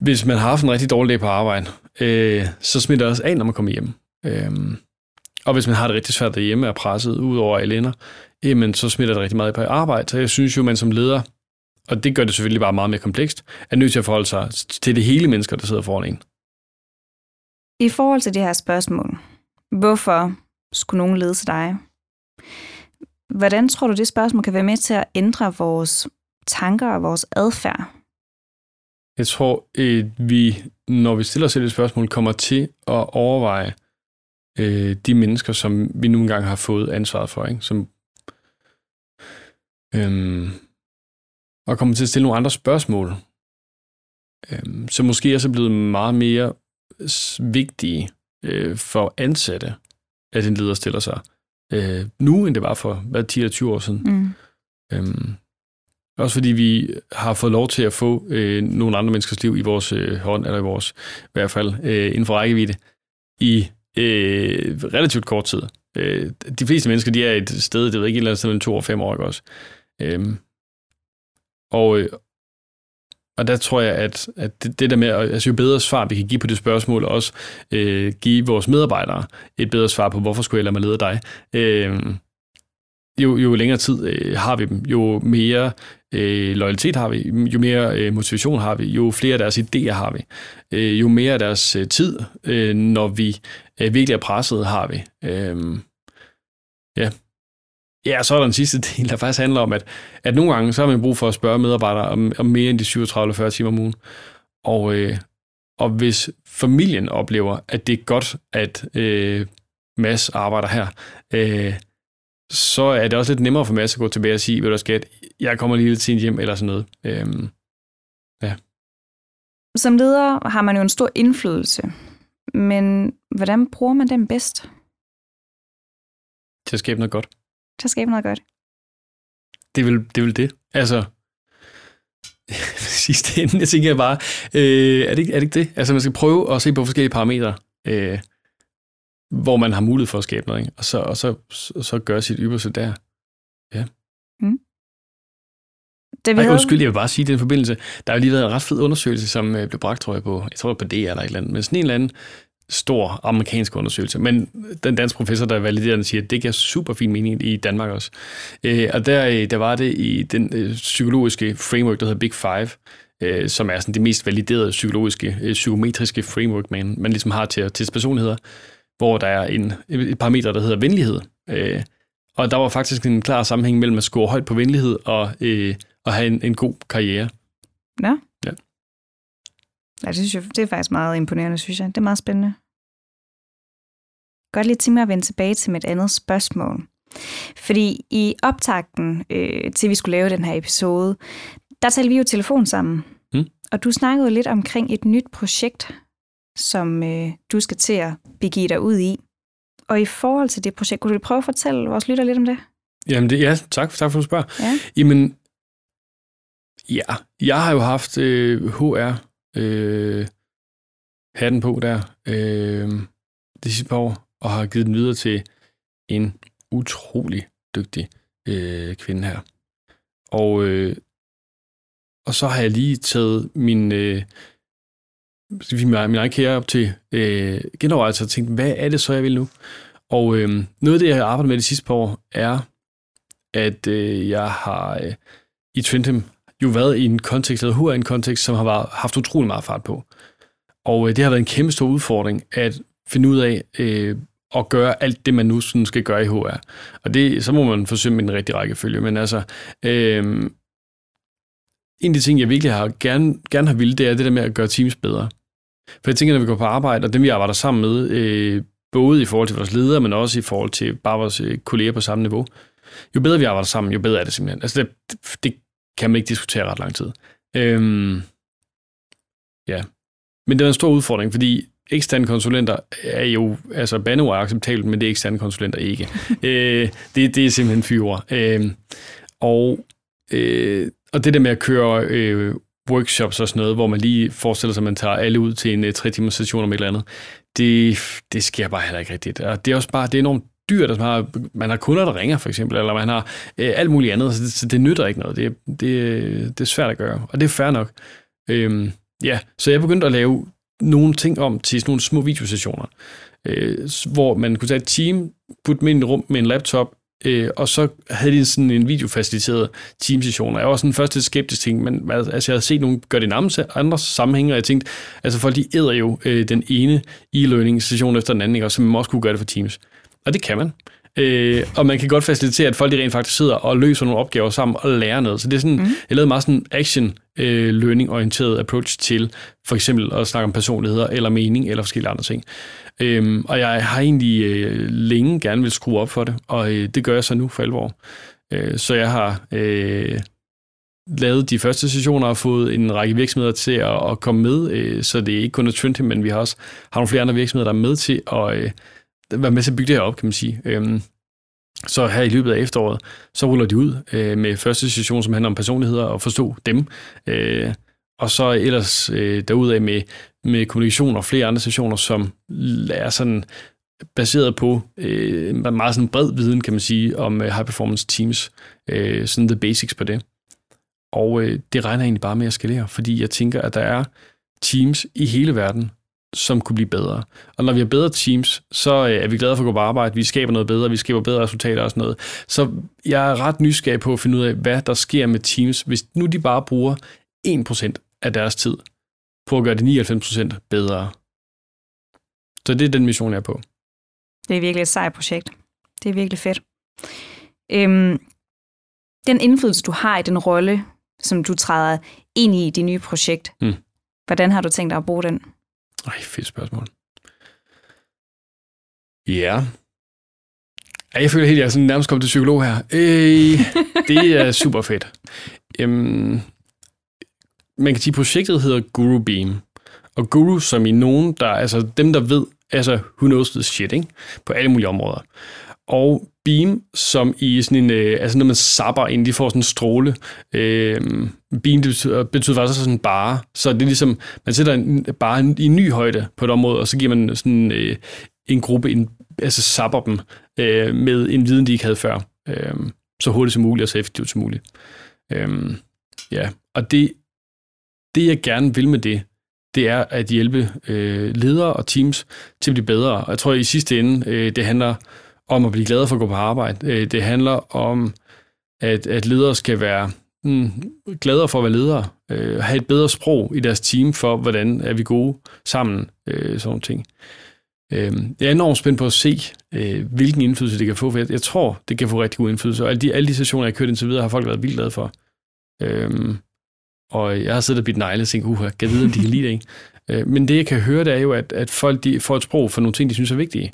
hvis man har haft en rigtig dårlig dag på arbejde, øh, så smitter det også af, når man kommer hjem. Øh, og hvis man har det rigtig svært derhjemme og er presset ud over alle ender, jamen så smitter det rigtig meget på arbejde. Så jeg synes jo, man som leder, og det gør det selvfølgelig bare meget mere komplekst, er nødt til at forholde sig til det hele mennesker, der sidder foran en. I forhold til det her spørgsmål, hvorfor skulle nogen lede til dig? Hvordan tror du, det spørgsmål kan være med til at ændre vores tanker og vores adfærd? Jeg tror, at vi, når vi stiller os selv et spørgsmål, kommer til at overveje øh, de mennesker, som vi nu engang har fået ansvaret for, ikke? som Øhm, og kommer til at stille nogle andre spørgsmål, øhm, som måske også er blevet meget mere vigtige øh, for ansatte, at en leder stiller sig øh, nu, end det var for hvad, 10 eller 20 år siden. Mm. Øhm, også fordi vi har fået lov til at få øh, nogle andre menneskers liv i vores øh, hånd, eller i vores, i hvert fald øh, inden for rækkevidde, i øh, relativt kort tid. Øh, de fleste mennesker, de er et sted, det ved ikke, et eller andet sted to og fem år, ikke også? Øh, og, øh, og der tror jeg, at, at det, det der med, altså jo bedre svar vi kan give på det spørgsmål, og også øh, give vores medarbejdere et bedre svar på, hvorfor skulle jeg lade mig lede dig, øh, jo, jo længere tid øh, har vi dem, jo mere øh, loyalitet har vi, jo mere øh, motivation har vi, jo flere af deres idéer har vi, øh, jo mere af deres øh, tid, øh, når vi øh, virkelig er presset, har vi. Øh, ja, Ja, så er der den sidste del, der faktisk handler om, at, at nogle gange så har man brug for at spørge medarbejdere om, om mere end de 37-40 timer om ugen. Og, øh, og hvis familien oplever, at det er godt, at øh, Mads arbejder her, øh, så er det også lidt nemmere for Mads at gå tilbage og sige, ved du skat, jeg kommer lige lidt sent hjem, eller sådan noget. Øh, ja. Som leder har man jo en stor indflydelse, men hvordan bruger man den bedst? Til at skabe noget godt til at skabe noget godt. Det er vel det. Er vel det. Altså, sidste ende, jeg tænker bare, øh, er, det, er det ikke det? Altså, man skal prøve at se på forskellige parametre, øh, hvor man har mulighed for at skabe noget, ikke? Og, så, og så, så, så gøre sit ypperste der. Ja. Mm. Det Ej, undskyld, jeg vil bare sige i den forbindelse, der har jo lige været en ret fed undersøgelse, som øh, blev bragt, tror jeg, på, jeg tror på DR eller et eller andet, men sådan en eller anden stor amerikansk undersøgelse, men den danske professor, der validerer den, siger, at det giver super fin mening i Danmark også. Øh, og der, øh, der var det i den øh, psykologiske framework, der hedder Big Five, som er sådan det mest validerede psykologiske, psykometriske framework, man, man ligesom har til, til personligheder, hvor der er en, et parameter, der hedder venlighed. og der var faktisk en klar sammenhæng mellem at score højt på venlighed og at have en, en god karriere. Ja. ja. Ja, det, synes jeg, det er faktisk meget imponerende, synes jeg. Det er meget spændende. Godt lige til mig at vende tilbage til mit andet spørgsmål. Fordi i optakten øh, til, vi skulle lave den her episode, der talte vi jo telefon sammen. Mm. Og du snakkede lidt omkring et nyt projekt, som øh, du skal til at begive dig ud i. Og i forhold til det projekt, kunne du prøve at fortælle vores lytter lidt om det? Jamen, det, ja, tak, tak for at du spørger. Ja. Jamen, ja, jeg har jo haft øh, HR øh, hatten på der øh, det sidste par år, og har givet den videre til en utrolig dygtig øh, kvinde her. Og, øh, og så har jeg lige taget min, øh, min, egen kære op til øh, genovervejelse og tænkte, hvad er det så, jeg vil nu? Og øh, noget af det, jeg har arbejdet med de sidste par år, er, at øh, jeg har øh, i Trentham jo været i en kontekst, eller hur en kontekst, som har været, haft utrolig meget fart på. Og øh, det har været en kæmpe stor udfordring at finde ud af, øh, at gøre alt det, man nu sådan skal gøre i HR. Og det, så må man forsøge en rigtig rækkefølge. Men altså, øh, en af de ting, jeg virkelig har gerne, gerne har ville, det er det der med at gøre teams bedre. For jeg tænker, når vi går på arbejde, og dem vi arbejder sammen med, øh, både i forhold til vores ledere, men også i forhold til bare vores øh, kolleger på samme niveau, jo bedre vi arbejder sammen, jo bedre er det simpelthen. Altså det, det kan man ikke diskutere ret lang tid. Øhm, ja. Men det er en stor udfordring, fordi eksterne konsulenter er jo, altså bandeord er acceptabelt, men det er eksterne konsulenter ikke. øh, det, det er simpelthen fyre. Øh, og, øh, og det der med at køre øh, workshops og sådan noget, hvor man lige forestiller sig, at man tager alle ud til en uh, tre timers session om et eller andet, det, det sker bare heller ikke rigtigt. Og det er også bare, det er enormt dyrt, at man har, man har kunder, der ringer for eksempel, eller man har øh, alt muligt andet, så det, så det nytter ikke noget. Det, det, det er svært at gøre, og det er fair nok. Øhm, ja, så jeg begyndte at lave nogle ting om til sådan nogle små videosessioner, øh, hvor man kunne tage et team, putte dem ind i et rum med en laptop, øh, og så havde de sådan en videofaciliteret teamsession. Jeg var sådan først lidt skeptisk ting, men altså, jeg havde set nogen gøre det nærmest andre sammenhænge, og jeg tænkte, altså folk de æder jo øh, den ene e-learning session efter den anden, og så man også kunne gøre det for Teams. Og det kan man. Øh, og man kan godt facilitere, at folk de rent faktisk sidder og løser nogle opgaver sammen og lærer noget. Så det er sådan, mm. jeg lavede meget sådan action øh, learning orienteret approach til for eksempel at snakke om personligheder eller mening eller forskellige andre ting. Øhm, og jeg har egentlig øh, længe gerne vil skrue op for det, og øh, det gør jeg så nu for alvor. Øh, så jeg har øh, lavet de første sessioner og fået en række virksomheder til at, at komme med, øh, så det er ikke kun er Trinity, men vi har også har nogle flere andre virksomheder, der er med til at øh, være med til at bygge det her op, kan man sige. Øhm, så her i løbet af efteråret, så ruller de ud øh, med første session, som handler om personligheder og forstå dem. Øh, og så ellers øh, derudaf med, med kommunikation og flere andre sessioner, som er sådan baseret på øh, meget sådan bred viden, kan man sige, om øh, high performance teams. Øh, sådan the basics på det. Og øh, det regner jeg egentlig bare med at skalere, fordi jeg tænker, at der er teams i hele verden, som kunne blive bedre. Og når vi har bedre teams, så øh, er vi glade for at gå på arbejde, vi skaber noget bedre, vi skaber bedre resultater og sådan noget. Så jeg er ret nysgerrig på at finde ud af, hvad der sker med teams, hvis nu de bare bruger 1% af deres tid på at gøre det 99% bedre. Så det er den mission, jeg er på. Det er virkelig et sejt projekt. Det er virkelig fedt. Øhm, den indflydelse, du har i den rolle, som du træder ind i i det nye projekt, mm. hvordan har du tænkt dig at bruge den? Ej, fedt spørgsmål. Ja. ja jeg føler helt, at jeg er sådan nærmest kommet til psykolog her. Øh, det er super fedt. Øhm, man kan sige, at projektet hedder Guru Beam. Og guru som i nogen, der altså dem, der ved, altså who knows this shit, ikke? på alle mulige områder. Og beam, som i sådan en, øh, altså når man sapper ind, de får sådan en stråle. Øh, beam det betyder, betyder faktisk sådan en bare, så det er ligesom, man sætter en, bare i en ny højde på et område, og så giver man sådan øh, en gruppe, en, altså sapper dem øh, med en viden, de ikke havde før. Øh, så hurtigt som muligt og så effektivt som muligt. Øh, ja, og det, det jeg gerne vil med det, det er at hjælpe øh, ledere og teams til at blive bedre. Og jeg tror, at i sidste ende, øh, det handler om at blive glad for at gå på arbejde. Øh, det handler om, at, at ledere skal være mm, gladere for at være ledere, øh, have et bedre sprog i deres team for, hvordan er vi gode sammen, øh, sådan nogle ting. Øh, jeg er enormt spændt på at se, øh, hvilken indflydelse det kan få, for jeg, jeg tror, det kan få rigtig god indflydelse, og alle de, alle de sessioner, jeg har kørt indtil videre, har folk været vildt glade for. Øh, og jeg har siddet og bidt negle og tænkt, uh, jeg kan vide, om de kan lide det, ikke? Øh, men det, jeg kan høre, det er jo, at, at folk de får et sprog for nogle ting, de synes er vigtige.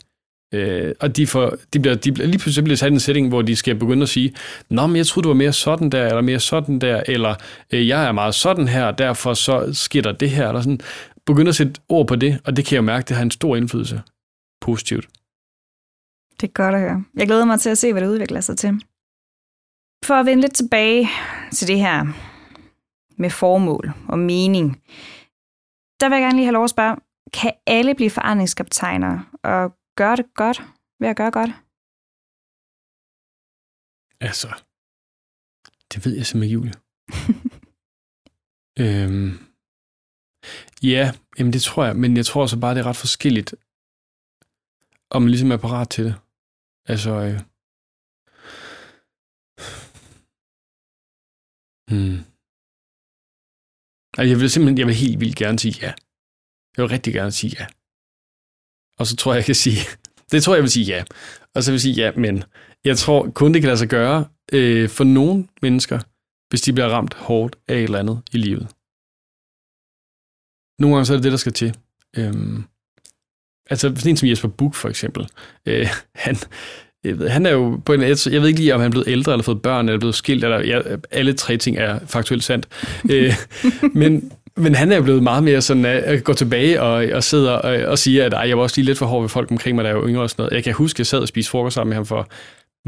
Øh, og de, får, de, bliver, de bliver lige pludselig bliver sat i en setting, hvor de skal begynde at sige, Nå, men jeg troede, du var mere sådan der, eller mere sådan der, eller øh, jeg er meget sådan her, og derfor så sker der det her, eller sådan. Begynde at sætte ord på det, og det kan jeg jo mærke, det har en stor indflydelse positivt. Det er godt at høre. Jeg glæder mig til at se, hvad det udvikler sig til. For at vende lidt tilbage til det her med formål og mening, der vil jeg gerne lige have lov at spørge, kan alle blive forandringskaptajner, og gøre det godt ved at gøre godt? Altså, det ved jeg simpelthen ikke, Julie. øhm, ja, jamen det tror jeg, men jeg tror så bare, det er ret forskelligt, om man ligesom er parat til det. Altså, øh, hmm. Altså, jeg vil simpelthen, jeg vil helt vildt gerne sige ja. Jeg vil rigtig gerne sige ja. Og så tror jeg, jeg kan sige, Det tror jeg, jeg vil sige ja. Og så vil jeg sige ja, men jeg tror kun, det kan lade sig gøre øh, for nogle mennesker, hvis de bliver ramt hårdt af et eller andet i livet. Nogle gange så er det det, der skal til. Øhm, altså sådan en som Jesper Buch for eksempel. Øh, han, jeg ved, han er jo på en, jeg ved ikke lige, om han er blevet ældre, eller fået børn, eller blevet skilt, eller ja, alle tre ting er faktuelt sandt. øh, men, men han er jo blevet meget mere sådan, øh, at gå tilbage og, og sidder og, øh, og siger, at jeg var også lige lidt for hård ved folk omkring mig, der er jo yngre og sådan noget. Jeg kan huske, at jeg sad og spiste frokost sammen med ham for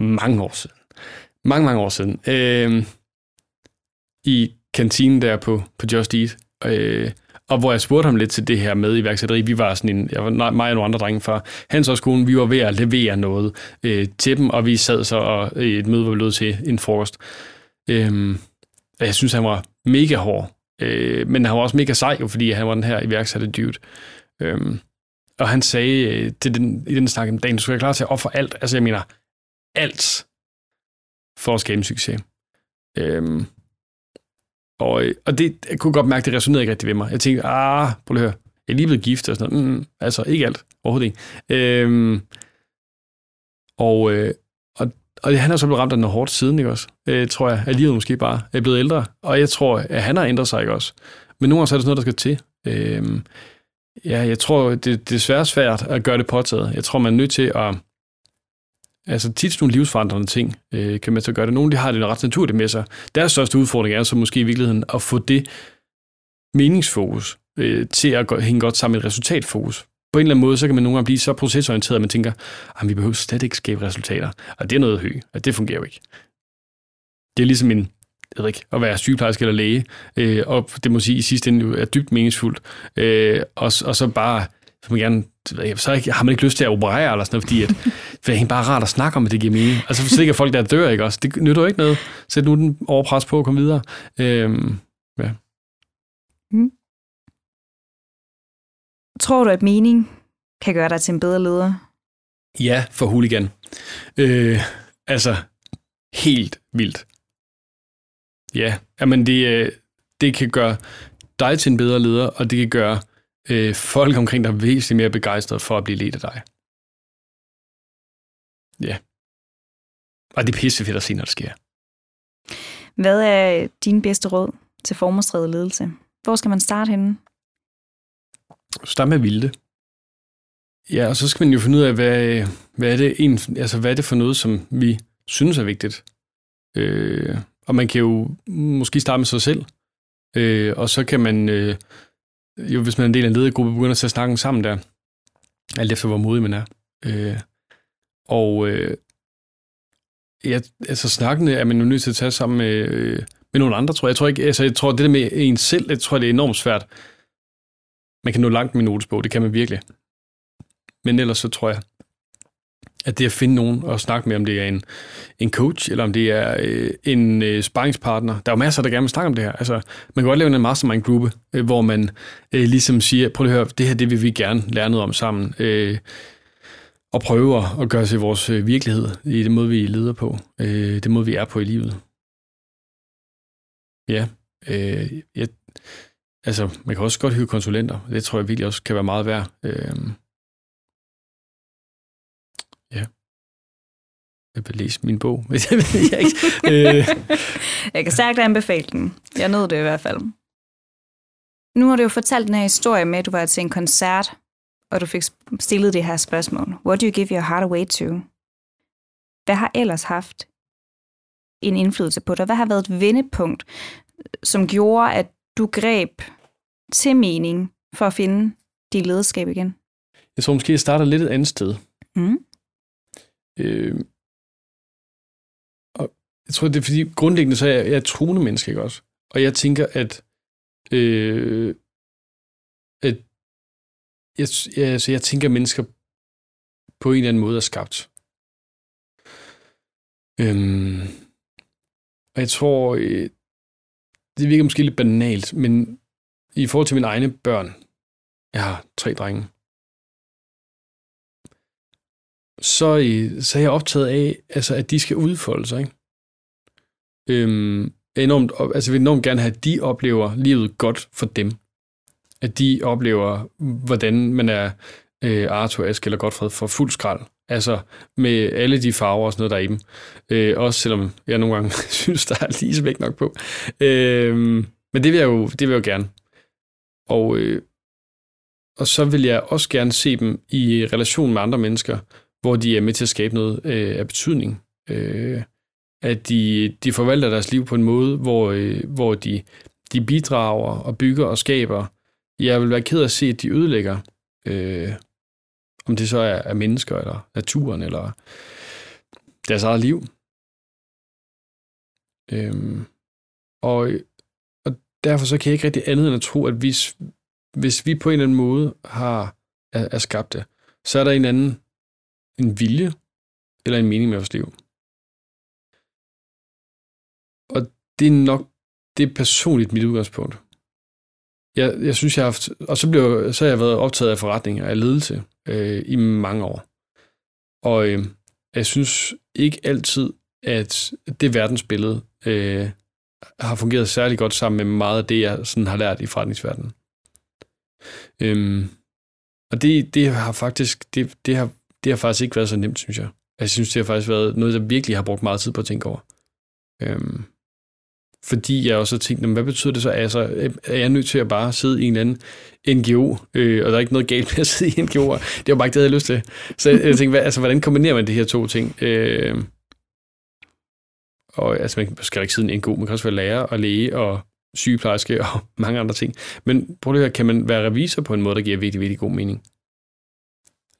mange år siden. Mange, mange år siden. Øh, I kantinen der på, på Just Eat. Øh, og hvor jeg spurgte ham lidt til det her med iværksætteri. Vi var sådan en, jeg var, mig og nogle andre drenge fra hans skolen, vi var ved at levere noget øh, til dem, og vi sad så og i et møde, hvor vi lød til en frokost. Øh, jeg synes, han var mega hård. Øh, men han var også mega sej, jo, fordi han var den her iværksætter dude. Øhm, og han sagde øh, til den, i den snak, Dan, du skal være klar til at ofre alt. Altså, jeg mener, alt for at skabe en succes. Øhm, og, øh, og det, jeg kunne godt mærke, det resonerede ikke rigtig ved mig. Jeg tænkte, ah, prøv at høre, jeg er lige blevet gift og sådan noget. Mm, mm, altså, ikke alt. Overhovedet ikke. Øhm, og, øh, og, og han er så blevet ramt af noget hårdt siden, ikke også? Øh, tror jeg, at livet måske bare er blevet ældre. Og jeg tror, at han har ændret sig, ikke også? Men nogle gange så er det sådan noget, der skal til. Øhm, ja, jeg tror, det, det er svært svært at gøre det påtaget. Jeg tror, man er nødt til at Altså tit nogle livsforandrende ting øh, kan man så gøre det. Nogle de har det ret naturligt med sig. Deres største udfordring er så måske i virkeligheden at få det meningsfokus øh, til at gå, hænge godt sammen med et resultatfokus. På en eller anden måde, så kan man nogle gange blive så procesorienteret, at man tænker, at vi behøver slet ikke skabe resultater. Og det er noget højt, og det fungerer jo ikke. Det er ligesom en, jeg ved ikke, at være sygeplejerske eller læge, øh, og det må sige i sidste ende er dybt meningsfuldt, øh, og, og så bare så, man gerne, så har man ikke lyst til at operere eller sådan noget, fordi at, det er bare rart at snakke om, at det giver mening. Altså hvis ikke folk, der dør, ikke også? Det nytter jo ikke noget. Sæt nu den overpres på og komme videre. Øhm, ja. Mm. Tror du, at mening kan gøre dig til en bedre leder? Ja, for huligan. Øh, altså, helt vildt. Ja, men det, øh, det kan gøre dig til en bedre leder, og det kan gøre øh, folk omkring dig væsentligt mere begejstrede for at blive ledt af dig. Ja. Og det er pissefedt at se, når det sker. Hvad er din bedste råd til formålsdrevet ledelse? Hvor skal man starte henne? Start med vilde. Ja, og så skal man jo finde ud af, hvad, hvad, er det en, altså, hvad er det for noget, som vi synes er vigtigt. Øh, og man kan jo måske starte med sig selv, øh, og så kan man øh, jo, hvis man er en del af en ledergruppe, begynder til at snakke sammen der, alt efter hvor modig man er. Øh, og øh, ja, altså snakkende er man jo nødt til at tage sammen med, øh, med nogle andre, tror jeg. Jeg tror, ikke, altså, jeg tror, det der med en selv, jeg tror, det er enormt svært. Man kan nå langt med notesbog, det kan man virkelig. Men ellers så tror jeg, at det at finde nogen at snakke med, om det er en, en coach, eller om det er øh, en øh, sparringspartner. Der er jo masser, der gerne vil snakke om det her. Altså, man kan godt lave en mastermind-gruppe, øh, hvor man øh, ligesom siger, prøv at høre, det her det vil vi gerne lære noget om sammen. Øh, og prøve at gøre til vores øh, virkelighed i den måde, vi leder på. Øh, det måde, vi er på i livet. Ja. Øh, jeg, altså, man kan også godt hyre konsulenter. Det tror jeg virkelig også kan være meget værd. Øh, Ja. Jeg vil læse min bog, jeg jeg ikke. øh. Jeg kan stærkt anbefale den. Jeg nød det i hvert fald. Nu har du jo fortalt den her historie med, at du var til en koncert, og du fik stillet det her spørgsmål. What do you give your heart away to? Hvad har ellers haft en indflydelse på dig? Hvad har været et vendepunkt, som gjorde, at du greb til mening for at finde dit lederskab igen? Jeg tror måske, jeg starter lidt et andet sted. Mm. Øh, og jeg tror, det er fordi, grundlæggende så er jeg, jeg er et troende menneske, ikke også? Og jeg tænker, at, øh, at jeg, jeg, så jeg tænker, at mennesker på en eller anden måde er skabt. Øhm, og jeg tror, øh, det virker måske lidt banalt, men i forhold til mine egne børn, jeg har tre drenge, så, øh, så er jeg optaget af, altså, at de skal udfolde sig. Ikke? Øhm, enormt, altså, jeg vil enormt gerne have, at de oplever livet godt for dem. At de oplever, hvordan man er øh, Arthur, Ask eller Godfred for fuld skrald. Altså med alle de farver og sådan noget, der er i dem. Øh, også selvom jeg nogle gange synes, der er lige smæk nok på. Øh, men det vil jeg jo, det vil jeg jo gerne. Og, øh, og så vil jeg også gerne se dem i relation med andre mennesker, hvor de er med til at skabe noget øh, af betydning. Øh, at de, de forvalter deres liv på en måde, hvor, øh, hvor de, de bidrager og bygger og skaber. Jeg vil være ked af at se, at de ødelægger, øh, om det så er, er mennesker, eller naturen, eller deres eget liv. Øhm, og, og derfor så kan jeg ikke rigtig andet end at tro, at hvis, hvis vi på en eller anden måde har, er, er det, så er der en anden en vilje eller en mening med vores liv. Og det er nok det er personligt mit udgangspunkt. Jeg, jeg synes, jeg har haft, og så, blev, så har jeg været optaget af forretning og af ledelse øh, i mange år. Og øh, jeg synes ikke altid, at det verdensbillede øh, har fungeret særlig godt sammen med meget af det, jeg sådan har lært i forretningsverdenen. Øhm, og det, det har faktisk det, det har, det har faktisk ikke været så nemt, synes jeg. Altså, jeg synes, det har faktisk været noget, der virkelig har brugt meget tid på at tænke over. Øhm, fordi jeg også har tænkt, hvad betyder det så? Altså, er jeg nødt til at bare sidde i en eller anden NGO, øh, og der er ikke noget galt med at sidde i NGO'er. Det var bare ikke det, jeg havde lyst til. Så jeg, jeg tænkte, hvad, altså, hvordan kombinerer man de her to ting? Øh, og altså, man skal ikke sidde i en NGO, man kan også være lærer og læge og sygeplejerske og mange andre ting. Men prøv lige at høre, kan man være revisor på en måde, der giver virkelig, virkelig god mening?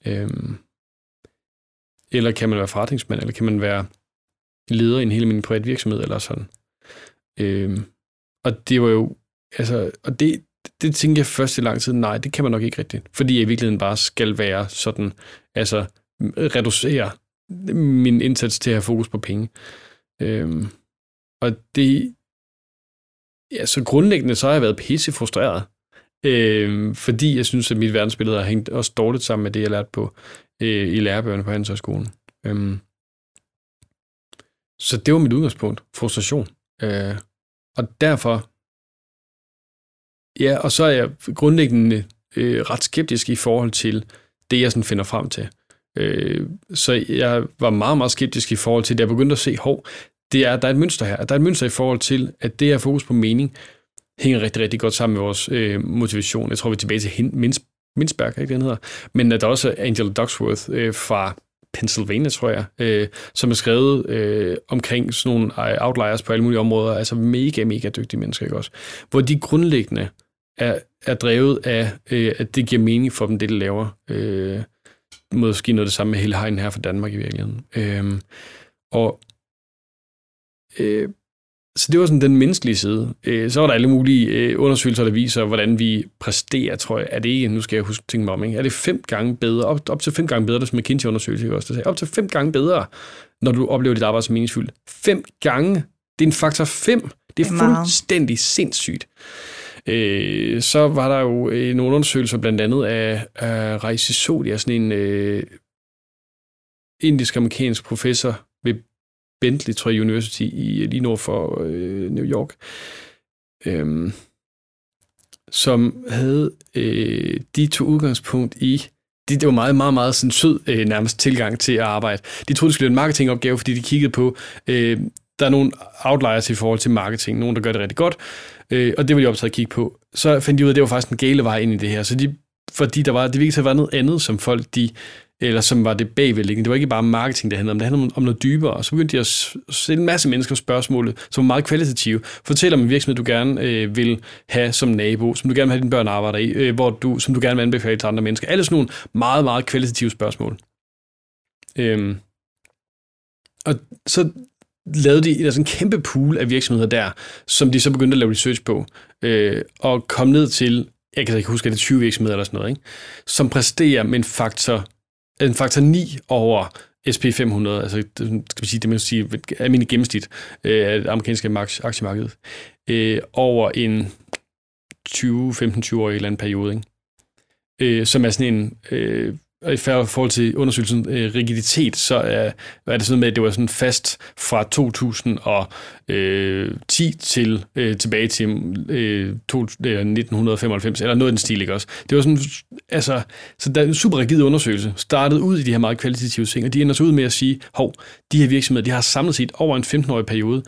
Øh, eller kan man være forretningsmand, eller kan man være leder i en hel min privat virksomhed, eller sådan. Øh, og det var jo, altså, og det, det tænkte jeg først i lang tid, nej, det kan man nok ikke rigtigt. Fordi jeg i virkeligheden bare skal være sådan, altså reducere min indsats til at have fokus på penge. Øhm, og det, ja, så grundlæggende så har jeg været pisse frustreret. Øhm, fordi jeg synes, at mit verdensbillede har hængt også dårligt sammen med det, jeg lærte på øh, i lærebøgerne på Handelshøjskolen. Øhm, så det var mit udgangspunkt. Frustration. Øh, og derfor, ja, og så er jeg grundlæggende øh, ret skeptisk i forhold til det, jeg sådan finder frem til. Øh, så jeg var meget, meget skeptisk i forhold til, at jeg begyndte at se, hov, det er, der er et mønster her. Der er et mønster i forhold til, at det her fokus på mening hænger rigtig, rigtig godt sammen med vores øh, motivation. Jeg tror, vi er tilbage til Mins, Minsberg, ikke den hedder? Men at der også er Angela Ducksworth øh, fra Pennsylvania, tror jeg, øh, som er skrevet øh, omkring sådan nogle øh, outliers på alle mulige områder, altså mega, mega dygtige mennesker, ikke også? Hvor de grundlæggende er, er drevet af, øh, at det giver mening for dem, det de laver. Øh, måske noget det samme med hele hegnen her fra Danmark i virkeligheden. Øh, og øh, så det var sådan den menneskelige side. Øh, så var der alle mulige øh, undersøgelser, der viser, hvordan vi præsterer, tror jeg. Er det ikke, nu skal jeg huske mig om, ikke? er det fem gange bedre, op, op til fem gange bedre, det er McKinsey-undersøgelse også, der sagde, op til fem gange bedre, når du oplever dit arbejde som meningsfyldt. Fem gange. Det er en faktor fem. Det er, det er fuldstændig meget. sindssygt. Øh, så var der jo øh, nogle undersøgelser blandt andet af, af Reisi Sodia, sådan en øh, indisk-amerikansk professor Bentley, tror jeg, University i, øh, lige nord for øh, New York, øhm, som havde øh, de to udgangspunkt i det, det var meget, meget, meget sådan sød øh, nærmest tilgang til at arbejde. De troede, det skulle være en marketingopgave, fordi de kiggede på, øh, der er nogle outliers i forhold til marketing, nogen, der gør det rigtig godt, øh, og det var de optaget at kigge på. Så fandt de ud af, at det var faktisk en gale vej ind i det her, så de, fordi der var, det virkede til noget andet, som folk de eller som var det bagvedliggende. Det var ikke bare marketing, det handlede om, det handlede om noget dybere. Og så begyndte de at stille en masse mennesker spørgsmål, som var meget kvalitative. Fortæl om en virksomhed, du gerne øh, vil have som nabo, som du gerne vil have dine børn arbejder i, øh, hvor du, som du gerne vil anbefale til andre mennesker. Alle sådan nogle meget, meget kvalitative spørgsmål. Øhm, og så lavede de altså en kæmpe pool af virksomheder der, som de så begyndte at lave research på, øh, og kom ned til, jeg kan ikke huske, at det er 20 virksomheder eller sådan noget, ikke? som præsterer med en faktor en faktor 9 over SP500, altså skal vi sige, det man sige, almindelig gennemsnit øh, af det amerikanske aktiemarked, øh, over en 20-15-20 år i en eller anden periode, ikke? Øh, som er sådan en, øh, i forhold til undersøgelsen øh, rigiditet, så er, er det sådan med, at det var sådan fast fra 2010 til øh, tilbage til øh, to, øh, 1995, eller noget i den stil, ikke også? Det var sådan, altså, så der er en super rigid undersøgelse, startede ud i de her meget kvalitative ting, og de ender så ud med at sige, hov, de her virksomheder, de har samlet set over en 15-årig periode,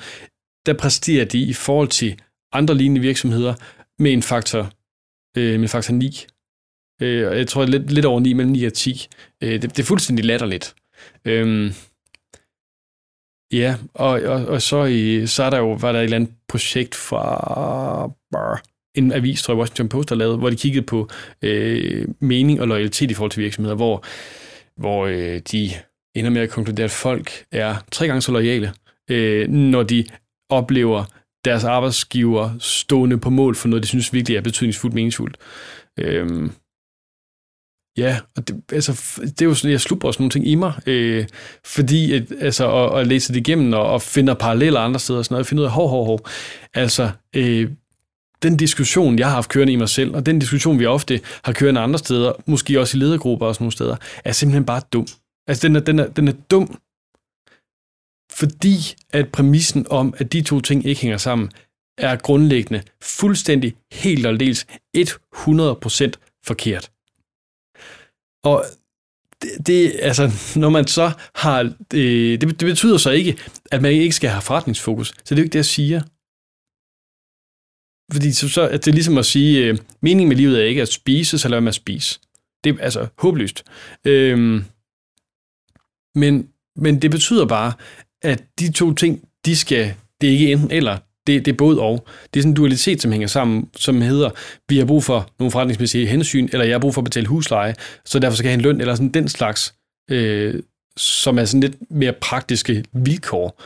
der præsterer de i forhold til andre lignende virksomheder med en faktor, øh, med faktor 9. Øh, jeg tror, lidt, lidt over 9, mellem 9 og 10. Øh, det, det er fuldstændig latterligt. Øh, ja, og, og, og så, i, så er der jo, var der et eller andet projekt fra brr, en avis, tror jeg, Washington Post har lavet, hvor de kiggede på øh, mening og loyalitet i forhold til virksomheder, hvor, hvor øh, de ender med at konkludere, at folk er tre gange så lojale, øh, når de oplever deres arbejdsgiver stående på mål for noget, de synes virkelig er betydningsfuldt meningsfuldt. Øhm, ja, og det, altså, det er jo sådan, jeg slupper også nogle ting i mig, øh, fordi at, altså, at, at læse det igennem og, og finder paralleller andre steder og sådan noget, og finder ud af, hov, hov, hov, altså, øh, den diskussion, jeg har haft kørende i mig selv, og den diskussion, vi ofte har kørende andre steder, måske også i ledergrupper og sådan nogle steder, er simpelthen bare dum. Altså, den er, den er, den er dum, fordi at præmissen om, at de to ting ikke hænger sammen, er grundlæggende fuldstændig helt og dels 100% forkert. Og det, det, altså, når man så har, øh, det, det betyder så ikke, at man ikke skal have forretningsfokus. Så det er jo ikke det, jeg siger. Fordi så, så at det er ligesom at sige, øh, meningen med livet er ikke at spise, så lad man at spise. Det er altså håbløst. Øhm, men, men det betyder bare, at de to ting, de skal, det er ikke enten eller, det, det er både og. Det er sådan en dualitet, som hænger sammen, som hedder, vi har brug for nogle forretningsmæssige hensyn, eller jeg har brug for at betale husleje, så derfor skal jeg have en løn, eller sådan den slags, øh, som er sådan lidt mere praktiske vilkår.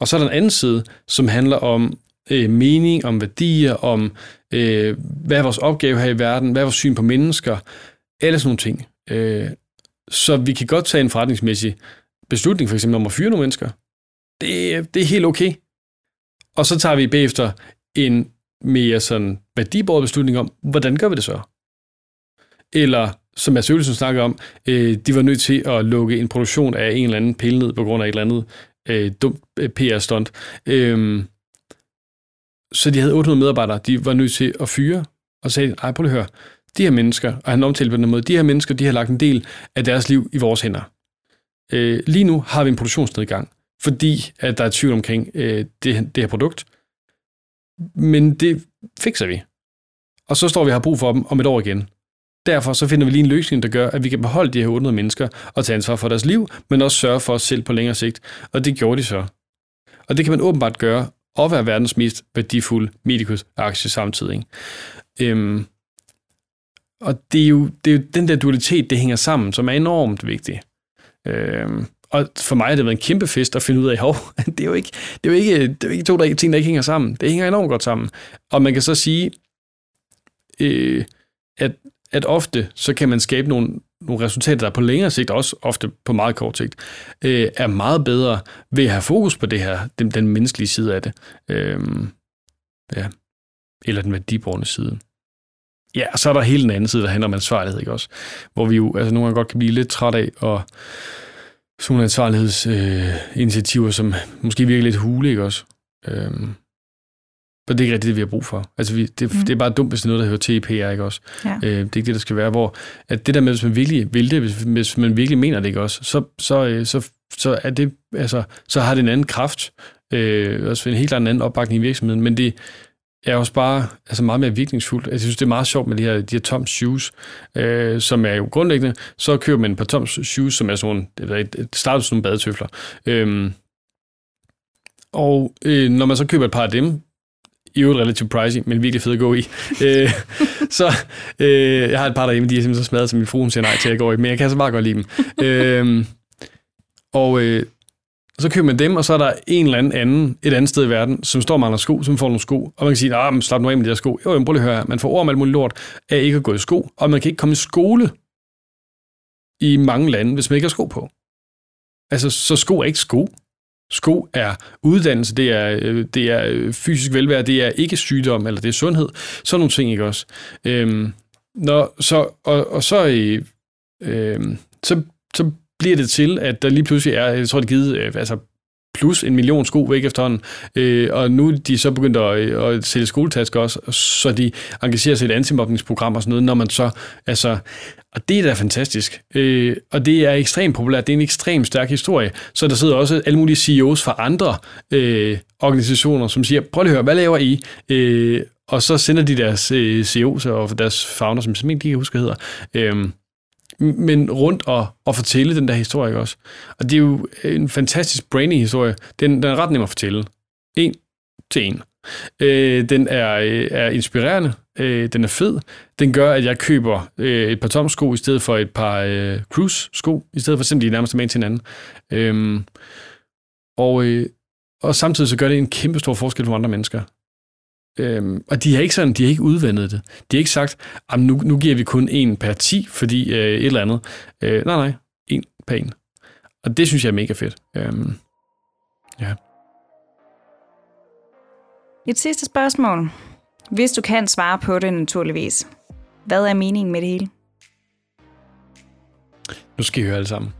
Og så er der en anden side, som handler om øh, mening, om værdier, om øh, hvad er vores opgave her i verden, hvad er vores syn på mennesker, alle sådan nogle ting. Øh, så vi kan godt tage en forretningsmæssig beslutning, for eksempel om at fyre nogle mennesker. Det, det er helt okay. Og så tager vi bagefter en mere sådan værdibåret beslutning om, hvordan gør vi det så? Eller, som Mads Øvelsen snakker om, øh, de var nødt til at lukke en produktion af en eller anden pille ned på grund af et eller andet øh, dumt PR-stunt. Øh, øhm, så de havde 800 medarbejdere, de var nødt til at fyre, og sagde, ej, prøv at høre, de her mennesker, og han omtalte på den måde, de her mennesker, de har lagt en del af deres liv i vores hænder. Øh, lige nu har vi en produktionsnedgang, fordi at der er tvivl omkring øh, det, det her produkt. Men det fikser vi. Og så står vi og har brug for dem om et år igen. Derfor så finder vi lige en løsning, der gør, at vi kan beholde de her 800 mennesker og tage ansvar for deres liv, men også sørge for os selv på længere sigt. Og det gjorde de så. Og det kan man åbenbart gøre og være verdens mest værdifulde medicus-aktie samtidig. Øhm, og det er, jo, det er jo den der dualitet, det hænger sammen, som er enormt vigtig. Øhm, og for mig har det været en kæmpe fest at finde ud af, hov, det er jo ikke, det er jo ikke, det er jo ikke to der, ting, der ikke hænger sammen. Det hænger enormt godt sammen. Og man kan så sige, øh, at, at ofte så kan man skabe nogle, nogle resultater, der på længere sigt, også ofte på meget kort sigt, øh, er meget bedre ved at have fokus på det her, den, den menneskelige side af det. Øh, ja. Eller den værdibårende side. Ja, og så er der hele den anden side, der handler om ansvarlighed, ikke også? Hvor vi jo altså, nogle gange godt kan blive lidt træt af at sådan nogle ansvarlighedsinitiativer, øh, som måske virker lidt hule, ikke også? Øhm, og det er ikke rigtigt det, vi har brug for. Altså, vi, det, mm. det er bare dumt, hvis det er noget, der hører til i PR, ikke også? Ja. Øh, det er ikke det, der skal være. Hvor at det der med, hvis man virkelig vil det, hvis, hvis man virkelig mener det, ikke også? Så, så, øh, så, så, er det, altså, så har det en anden kraft. Øh, også en helt anden opbakning i virksomheden. Men det, er også bare altså meget mere virkningsfuldt. Altså, jeg synes, det er meget sjovt med de her, de her Toms Shoes, øh, som er jo grundlæggende. Så køber man et par Toms Shoes, som er sådan nogle, et, starter som nogle badetøfler. Øhm, og øh, når man så køber et par af dem, i øvrigt relativt pricey, men virkelig fed at gå i. øh, så øh, jeg har et par derhjemme, de er simpelthen så smadret, som min frue siger nej til at gå i, men jeg kan så bare godt lide dem. øh, og øh, så køber man dem, og så er der en eller anden, anden et andet sted i verden, som står og mangler sko, som får nogle sko. Og man kan sige, ah, slap nu af med de her sko. Jo, jeg prøv lige at høre Man får ord om alt muligt lort af ikke at gå i sko, og man kan ikke komme i skole i mange lande, hvis man ikke har sko på. Altså, så sko er ikke sko. Sko er uddannelse, det er, øh, det er øh, fysisk velvære, det er ikke sygdom, eller det er sundhed. Sådan nogle ting, ikke også? Øhm, når, så, og, og så, øh, så, så bliver det til, at der lige pludselig er, jeg tror, det er givet øh, altså plus en million sko væk efterhånden. Øh, og nu er de så begyndt at, øh, at sælge skoletasker også, så de engagerer sig i et antimobningsprogram og sådan noget, når man så, altså, og det er da fantastisk. Øh, og det er ekstremt populært. Det er en ekstremt stærk historie. Så der sidder også alle mulige CEOs fra andre øh, organisationer, som siger, prøv lige at høre, hvad laver I? Øh, og så sender de deres øh, CEOs og deres founder, som simpelthen ikke kan huske, hvad hedder, øh, men rundt og, og fortælle den der historie også. Og det er jo en fantastisk brainy historie. Den, den er ret nem at fortælle. En til en. Øh, den er, øh, er inspirerende. Øh, den er fed. Den gør, at jeg køber øh, et par tomsko i stedet for et par øh, cruise-sko, i stedet for simpelthen de nærmest med til hinanden. Øh, og, øh, og samtidig så gør det en kæmpe stor forskel for andre mennesker. Øhm, og de har ikke sådan, de har ikke udvandet det. De har ikke sagt, at nu, nu giver vi kun en per 10, fordi øh, et eller andet. Øh, nej, nej, en per en. Og det synes jeg er mega fedt. Øhm, ja. Et sidste spørgsmål. Hvis du kan svare på det naturligvis. Hvad er meningen med det hele? Nu skal I høre alle sammen.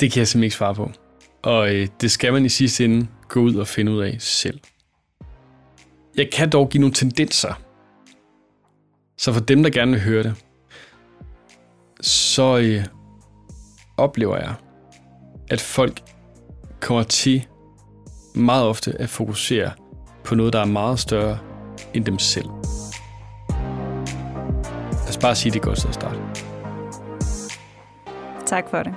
Det kan jeg simpelthen ikke svare på. Og øh, det skal man i sidste ende gå ud og finde ud af selv. Jeg kan dog give nogle tendenser. Så for dem, der gerne vil høre det, så øh, oplever jeg, at folk kommer til meget ofte at fokusere på noget, der er meget større end dem selv. Lad os bare sige, det er godt at starte. Tak for det.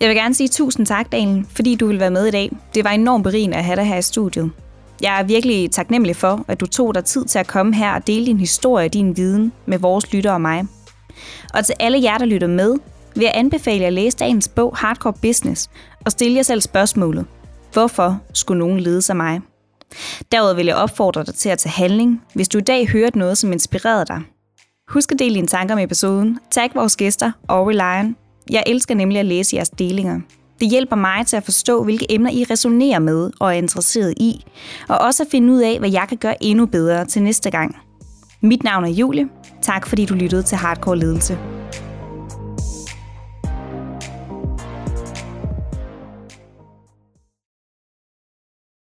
Jeg vil gerne sige tusind tak, Daniel, fordi du vil være med i dag. Det var enormt berigende at have dig her i studiet. Jeg er virkelig taknemmelig for, at du tog dig tid til at komme her og dele din historie og din viden med vores lyttere og mig. Og til alle jer, der lytter med, vil jeg anbefale at læse dagens bog Hardcore Business og stille jer selv spørgsmålet. Hvorfor skulle nogen lede sig mig? Derudover vil jeg opfordre dig til at tage handling, hvis du i dag hørte noget, som inspirerede dig. Husk at dele dine tanker med episoden, tag vores gæster og Reliant. Jeg elsker nemlig at læse jeres delinger. Det hjælper mig til at forstå, hvilke emner I resonerer med og er interesseret i, og også at finde ud af, hvad jeg kan gøre endnu bedre til næste gang. Mit navn er Julie. Tak fordi du lyttede til Hardcore Ledelse.